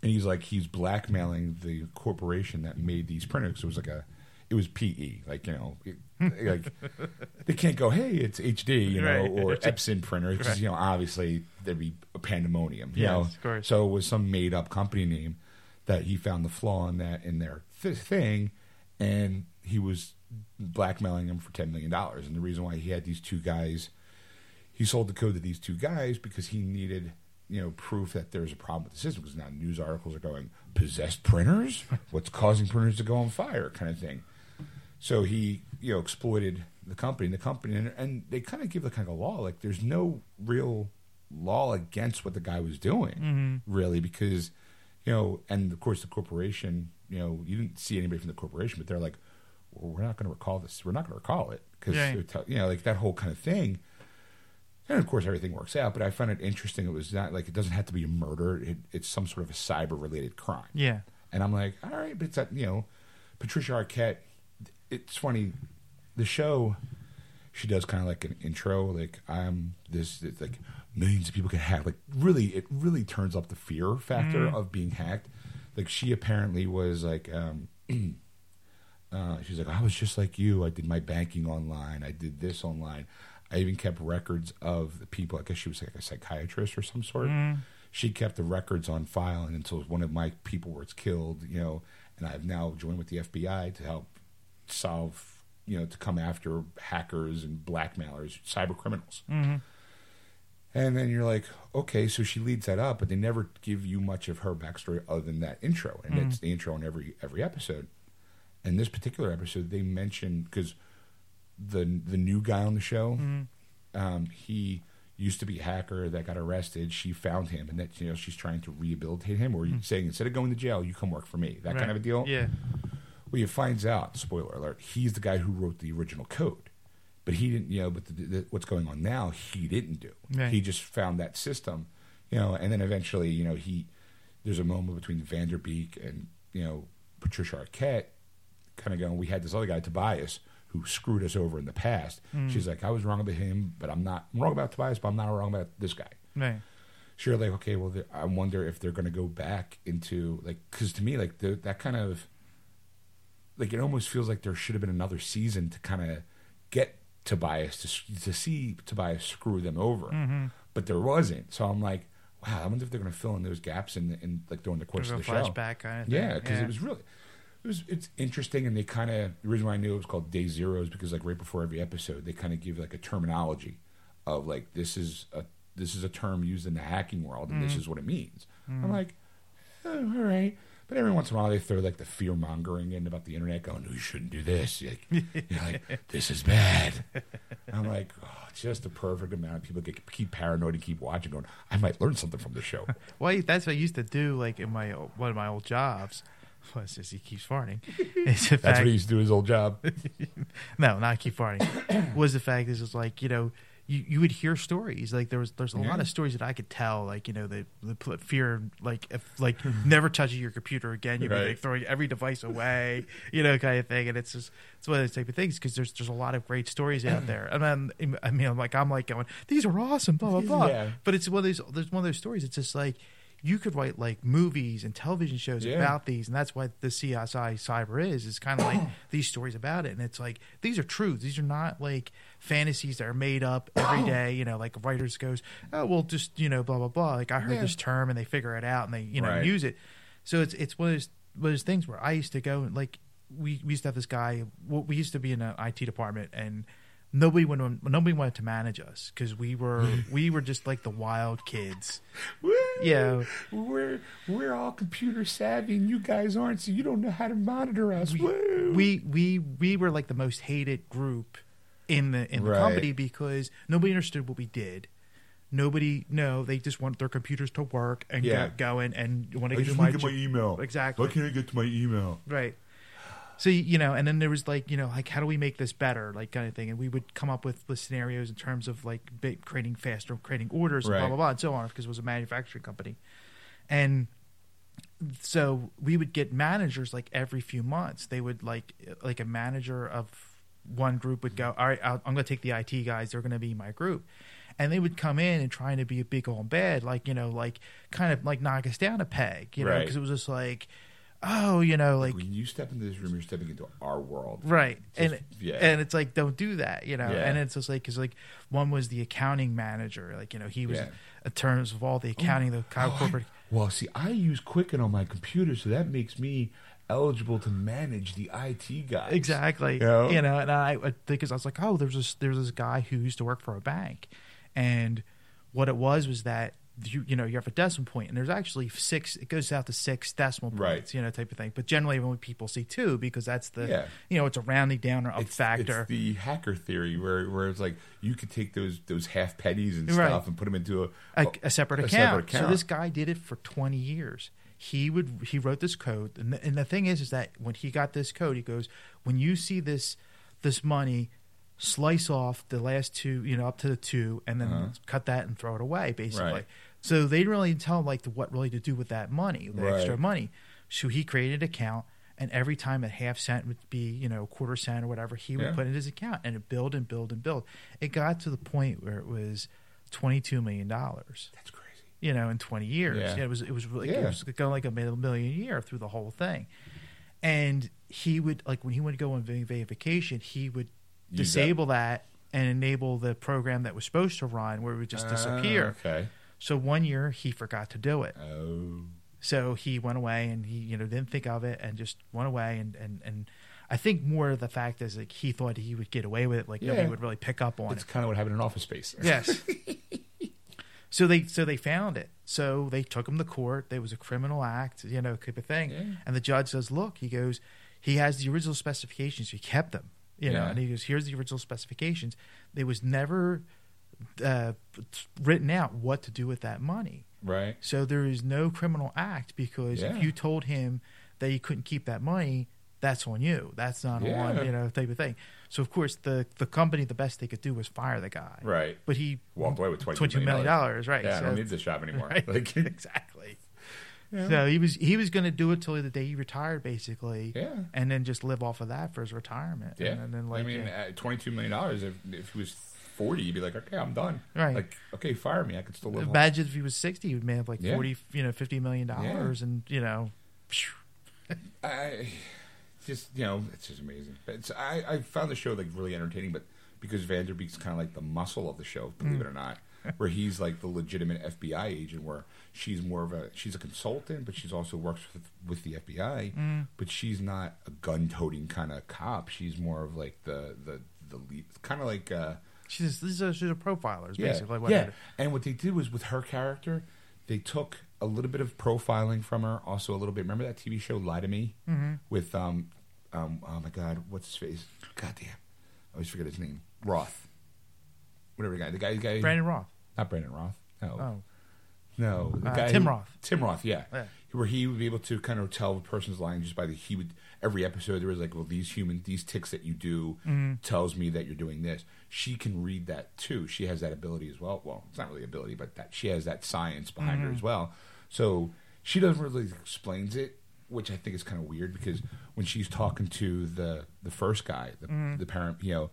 and he's like he's blackmailing the corporation that made these printers. It was like a it was PE, like you know, it, like they can't go, hey, it's HP, you know, Right. or Epson printer, because Right. you know, obviously there'd be a pandemonium, you Yes, know. of course. So it was some made up company name that he found the flaw in that in their th- thing, and he was blackmailing them for ten million dollars. And the reason why he had these two guys, he sold the code to these two guys because he needed. You know, proof that there's a problem with the system because now news articles are going possessed printers. What's causing printers to go on fire? Kind of thing. So he, you know, exploited the company, and the company, and, and they kind of give the kind of law like there's no real law against what the guy was doing, Mm-hmm. really, because you know, and of course the corporation, you know, you didn't see anybody from the corporation, but they're like, well, we're not going to recall this, we're not going to recall it because Yeah. you know, like that whole kind of thing. And of course, everything works out. But I found it interesting. It was not like it doesn't have to be a murder. It, it's some sort of a cyber-related crime. Yeah. And I'm like, all right, but it's that you know, Patricia Arquette. It's funny, the show. She does kind of like an intro, like I'm this, it's like millions of people get hacked. Like really, it really turns up the fear factor of being hacked. Like she apparently was like, um, uh, she's like, I was just like you. I did my banking online. I did this online. I even kept records of the people. I guess she was like a psychiatrist or some sort. She kept the records on file, and until one of my people was killed, you know, and I've now joined with the FBI to help solve, you know, to come after hackers and blackmailers, cyber criminals. Mm-hmm. And then you're like, okay, so she leads that up, but they never give you much of her backstory other than that intro, and it's mm. the intro in every every episode. And this particular episode, they mentioned because the the new guy on the show, mm. um, he used to be a hacker that got arrested. She found him, and that you know she's trying to rehabilitate him, or mm. saying instead of going to jail, you come work for me, that Right. kind of a deal. Yeah. Well, you finds out, spoiler alert, he's the guy who wrote the original code. But he didn't, you know, but the, the, what's going on now, he didn't do. Right. He just found that system, you know, and then eventually, you know, he, there's a moment between Van Der Beek and, you know, Patricia Arquette kind of going, we had this other guy, Tobias, who screwed us over in the past. Mm. She's like, I was wrong about him, but I'm not I'm wrong about Tobias, but I'm not wrong about this guy Right. sure like okay well i wonder if they're going to go back into like because to me like the, that kind of like it almost feels like there should have been another season to kind of get tobias to, to see tobias screw them over Mm-hmm. but there wasn't so i'm like wow i wonder if they're going to fill in those gaps in, in like during the course of the a show flashback kind of thing. yeah, because it was really, it was it's interesting, and they kind of the reason why I knew it was called Day Zero is because like right before every episode, they kind of give like a terminology of like this is a this is a term used in the hacking world, and this is what it means. I'm like, oh, all right. But every once in a while, they throw like the fear mongering in about the internet, going, "No, you shouldn't do this." Like, you're like, "This is bad." I'm like, oh, just the perfect amount of people get keep paranoid and keep watching, going, "I might learn something from the show." Well, that's what I used to do, like in my one of my old jobs. Well, it's he keeps farting. It's the That's fact, what he used to do his old job. no, not keep farting. was the fact this is it's like you know you, you would hear stories. Like there was there's a lot of stories that I could tell like you know the, put fear like if like never touching your computer again you'd be like throwing every device away you know kind of thing. And it's just it's one of those type of things because there's there's a lot of great stories out there. And then I mean I'm like I'm like going these are awesome blah blah blah. Yeah. but it's one of those there's one of those stories it's just like you could write like movies and television shows Yeah. about these and that's what the CSI cyber is is kind of like these stories about it. And it's like these are truths these are not like fantasies that are made up every day you know like writers goes oh well just you know blah blah blah like I heard Yeah. this term and they figure it out and they you know Right. use it so it's it's one of those one of those things where I used to go and like we, we used to have this guy we used to be in an IT department and nobody wanted nobody wanted to manage us because we were we were just like the wild kids Yeah. we're we're all computer savvy, and you guys aren't, so you don't know how to monitor us. Woo! we we we were like the most hated group in the in the Right. company because nobody understood what we did. Nobody, no, they just want their computers to work and Yeah. get going and want to just get to my get my email. Exactly. Why can't I get to my email? Right. So you know, and then there was like you know, like how do we make this better, like kind of thing, and we would come up with the scenarios in terms of like creating faster, creating orders, and blah blah blah, and so on, because it was a manufacturing company, and so we would get managers like every few months. They would like like a manager of one group would go, all right, I'll, I'm going to take the IT guys. They're going to be my group. And they would come in and trying to be a big old bad, like, you know, like kind of like knock us down a peg, you know, Right. because it was just like, oh, you know, like, when you step into this room, you're stepping into our world. right Just- and yeah. and it's like don't do that you know Yeah. and it's just like because like one was the accounting manager like you know he was Yeah. in terms of all the accounting the oh, kind of Oh, I- corporate well, see, I use Quicken on my computer, so that makes me eligible to manage the IT guys. exactly You know? you know and i because i was like oh there's this there's this guy who used to work for a bank and what it was was that you you know you have a decimal point and there's actually six it goes out to six decimal points Right. you know type of thing but generally when people see two because that's the Yeah. you know it's a rounding down or up It's, factor it's the hacker theory where, where it's like you could take those those half pennies and Right. stuff and put them into a, a, a separate a account. separate account. So this guy did it for 20 years. He would he wrote this code, and the, and the thing is, is that when he got this code, he goes, when you see this this money, slice off the last two, you know, up to the two, and then Uh-huh. cut that and throw it away, basically. Right. So they didn't really tell him like what really to do with that money, the Right. extra money. So he created an account. And every time a half cent would be, you know, quarter cent or whatever, he would Yeah. put in his account, and it build and build and build. It got to the point where it was twenty-two million dollars That's crazy. You know, in 20 years. Yeah. Yeah, it was it was like Yeah. it was going like a million a year through the whole thing. And he would like when he would go on va- va- vacation, he would Use disable that. and enable the program that was supposed to run where it would just disappear. Ah, okay. So one year he forgot to do it. Oh. So he went away and he, you know, didn't think of it and just went away and and and I think more of the fact is like he thought he would get away with it, like nobody would really pick up on It's it. kind of what happened in Office Space. Yes. so they so they found it. So they took him to court. There was a criminal act, you know, type of thing. Yeah. And the judge says, "Look," he goes, "He has the original specifications. He kept them, you know." Yeah. And he goes, "Here's the original specifications. There was never uh, written out what to do with that money." Right. So there is no criminal act because Yeah. if you told him that he couldn't keep that money, that's on you. That's not on you know type of thing. So of course the the company the best they could do was fire the guy. Right. But he Walked away with $22 $22 million, right? Yeah, I so, don't need this job anymore. right, Like, exactly. Yeah. So he was he was going to do it till the day he retired, basically. Yeah. And then just live off of that for his retirement. yeah. And then like I mean, yeah. $22 million, if, if he was 40, you'd be like, okay, I'm done. Right. Like, okay, fire me. I could still live. on- imagine if he was sixty, he would have like Yeah. forty, you know, fifty million dollars, and you know. I just you know it's just amazing. It's, I I found the show like really entertaining, but because Van Der Beek's kind of like the muscle of the show, believe Mm. it or not, where he's like the legitimate FBI agent, where she's more of a she's a consultant, but she's also works with with the FBI, Mm. but she's not a gun toting kind of cop. She's more of like the the the lead, kind of like. uh she's she's a, she's a profiler, yeah, basically what yeah. And what they did was with her character, they took a little bit of profiling from her, also a little bit. Remember that TV show Lie to Me Mm-hmm. with um um oh my god, what's his face? God damn, I always forget his name. Roth, whatever the guy, the guy, the guy, Brandon Roth. not Brandon Roth. No, Oh, No, the Uh, guy Tim Roth. Tim Roth, yeah. Yeah. Where he would be able to kind of tell the person's lying just by the he would every episode there was like, well, these human these ticks that you do Mm-hmm. tells me that you're doing this. She can read that too. She has that ability as well. Well, it's not really ability, but that she has that science behind Mm-hmm. her as well. So she doesn't really explains it, which I think is kind of weird because when she's talking to the the first guy, the, Mm-hmm. the parent, you know,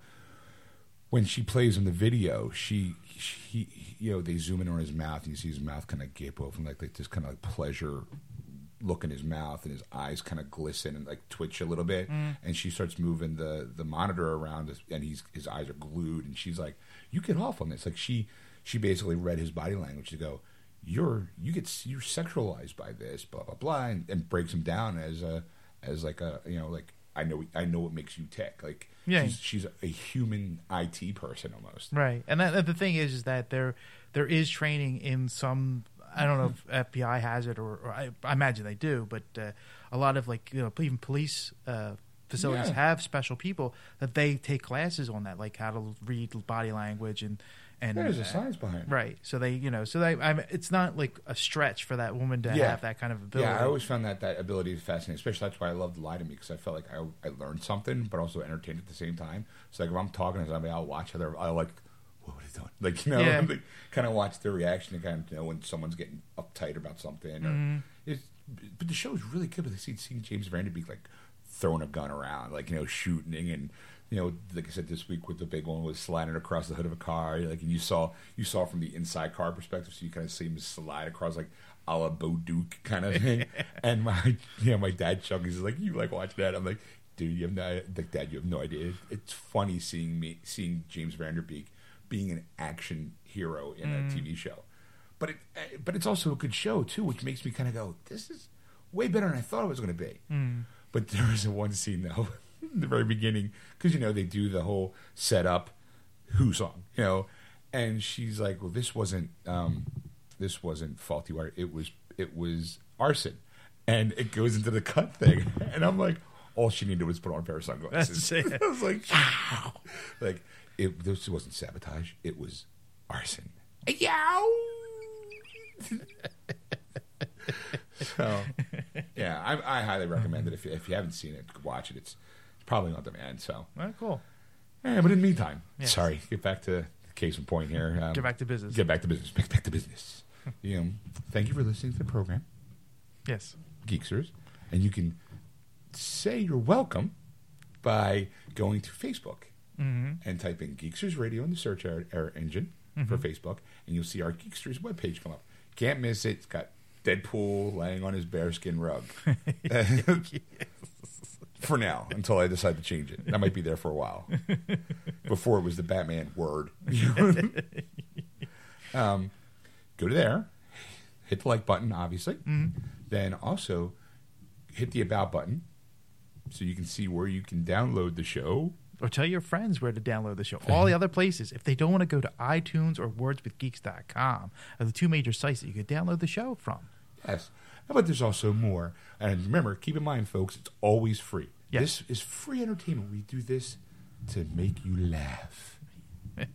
when she plays in the video, she, she, you know, they zoom in on his mouth, and you see his mouth kind of gape open, like, like this kind of like pleasure look in his mouth, and his eyes kind of glisten and like twitch a little bit. And she starts moving the the monitor around, and he's his eyes are glued, and she's like, "You get off on this." Like she she basically read his body language to go. You're you get you're sexualized by this blah blah blah and, and breaks him down as a as like a you know like I know I know what makes you tick like Yeah. she's, she's a human IT person almost. Right, and that, the thing is, is that there there is training in some. I don't know if FBI has it, or, or I, I imagine they do, but uh, a lot of like you know even police uh, facilities Yeah. have special people that they take classes on that, like how to read body language and and There's a uh, science behind it. Right, so they you know so they I mean, it's not like a stretch for that woman to Yeah. have that kind of ability. Yeah, I always found that that ability fascinating. Especially that's why I loved Lie to Me because I felt like I, I learned something, but also entertained at the same time. So like if I'm talking to somebody, I'll watch how they're. I like, what are they doing? Like you know, Yeah. like, kind of watch their reaction and kind of know when someone's getting uptight about something. Or Mm-hmm. it's, but the show is really good. But they see seeing James Van Der Beek like throwing a gun around, like you know, shooting and. You know, like I said this week with the big one was sliding across the hood of a car. Like, and you saw you saw from the inside car perspective, so you kind of see him slide across like a la Bo Duke kind of thing. and my yeah, my dad Chucky's like, you like watch that? I'm like, dude, you have no like dad, you have no idea. It's funny seeing me seeing James Van Der Beek being an action hero in a TV show. But it eh, but it's also a good show too, which makes me kind of go, this is way better than I thought it was going to be. But there was a one scene though, the very beginning, because you know they do the whole setup, Who song, you know, and she's like, well, this wasn't um, this wasn't faulty wire. It was it was arson, and it goes into the cut thing, and I'm like, all she needed was put on a pair of sunglasses. I was like, "Wow, like it. This wasn't sabotage. It was arson. Yow. so, yeah, I, I highly recommend it. If, you- if you haven't seen it, watch it. It's probably on demand. So, Oh, cool. yeah, but in the meantime, Yes. sorry, get back to the case in point here. Um, Get back to business. Get back to business. Back, back to business. you know, thank you for listening to the program, Yes. Geeksters, and you can say you're welcome by going to Facebook hmm and type in Geeksters Radio in the search er- er- engine for Facebook, and you'll see our Geeksters webpage come up. Can't miss it. It's got Deadpool laying on his bearskin rug. for now, until I decide to change it. That might be there for a while. Before it was the Batman word. um, go to there, hit the like button, obviously. Then also hit the about button so you can see where you can download the show. Or tell your friends where to download the show. All the other places. If they don't want to go to iTunes or wordswithgeeks.com are the two major sites that you could download the show from. Yes. But there's also more. And remember, keep in mind, folks, it's always free. Yes. This is free entertainment. We do this to make you laugh. Yes.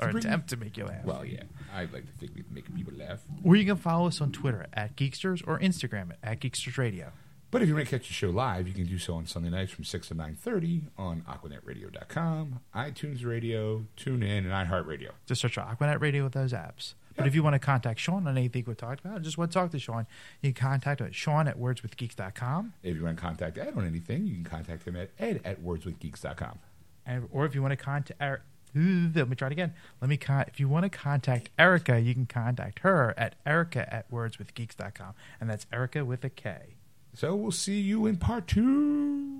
Or bring- attempt to make you laugh. Well, yeah, I'd like to think we make people laugh. Or you can follow us on Twitter at Geeksters or Instagram at, at Geeksters Radio. But if you want to catch the show live, you can do so on Sunday nights from 6 to 9.30 on AquanetRadio.com, iTunes Radio, TuneIn, and iHeartRadio. Just search for Aquanet Radio with those apps. But if you want to contact Sean on anything we talked about, just want to talk to Sean, you can contact him at Sean at wordswithgeeks.com. If you want to contact Ed on anything, you can contact him at ed at wordswithgeeks.com. And, or if you want to contact, er, let me try it again. Let me con- if you want to contact Erika, you can contact her at Erika at wordswithgeeks.com. And that's Erika with a K. So we'll see you in part two.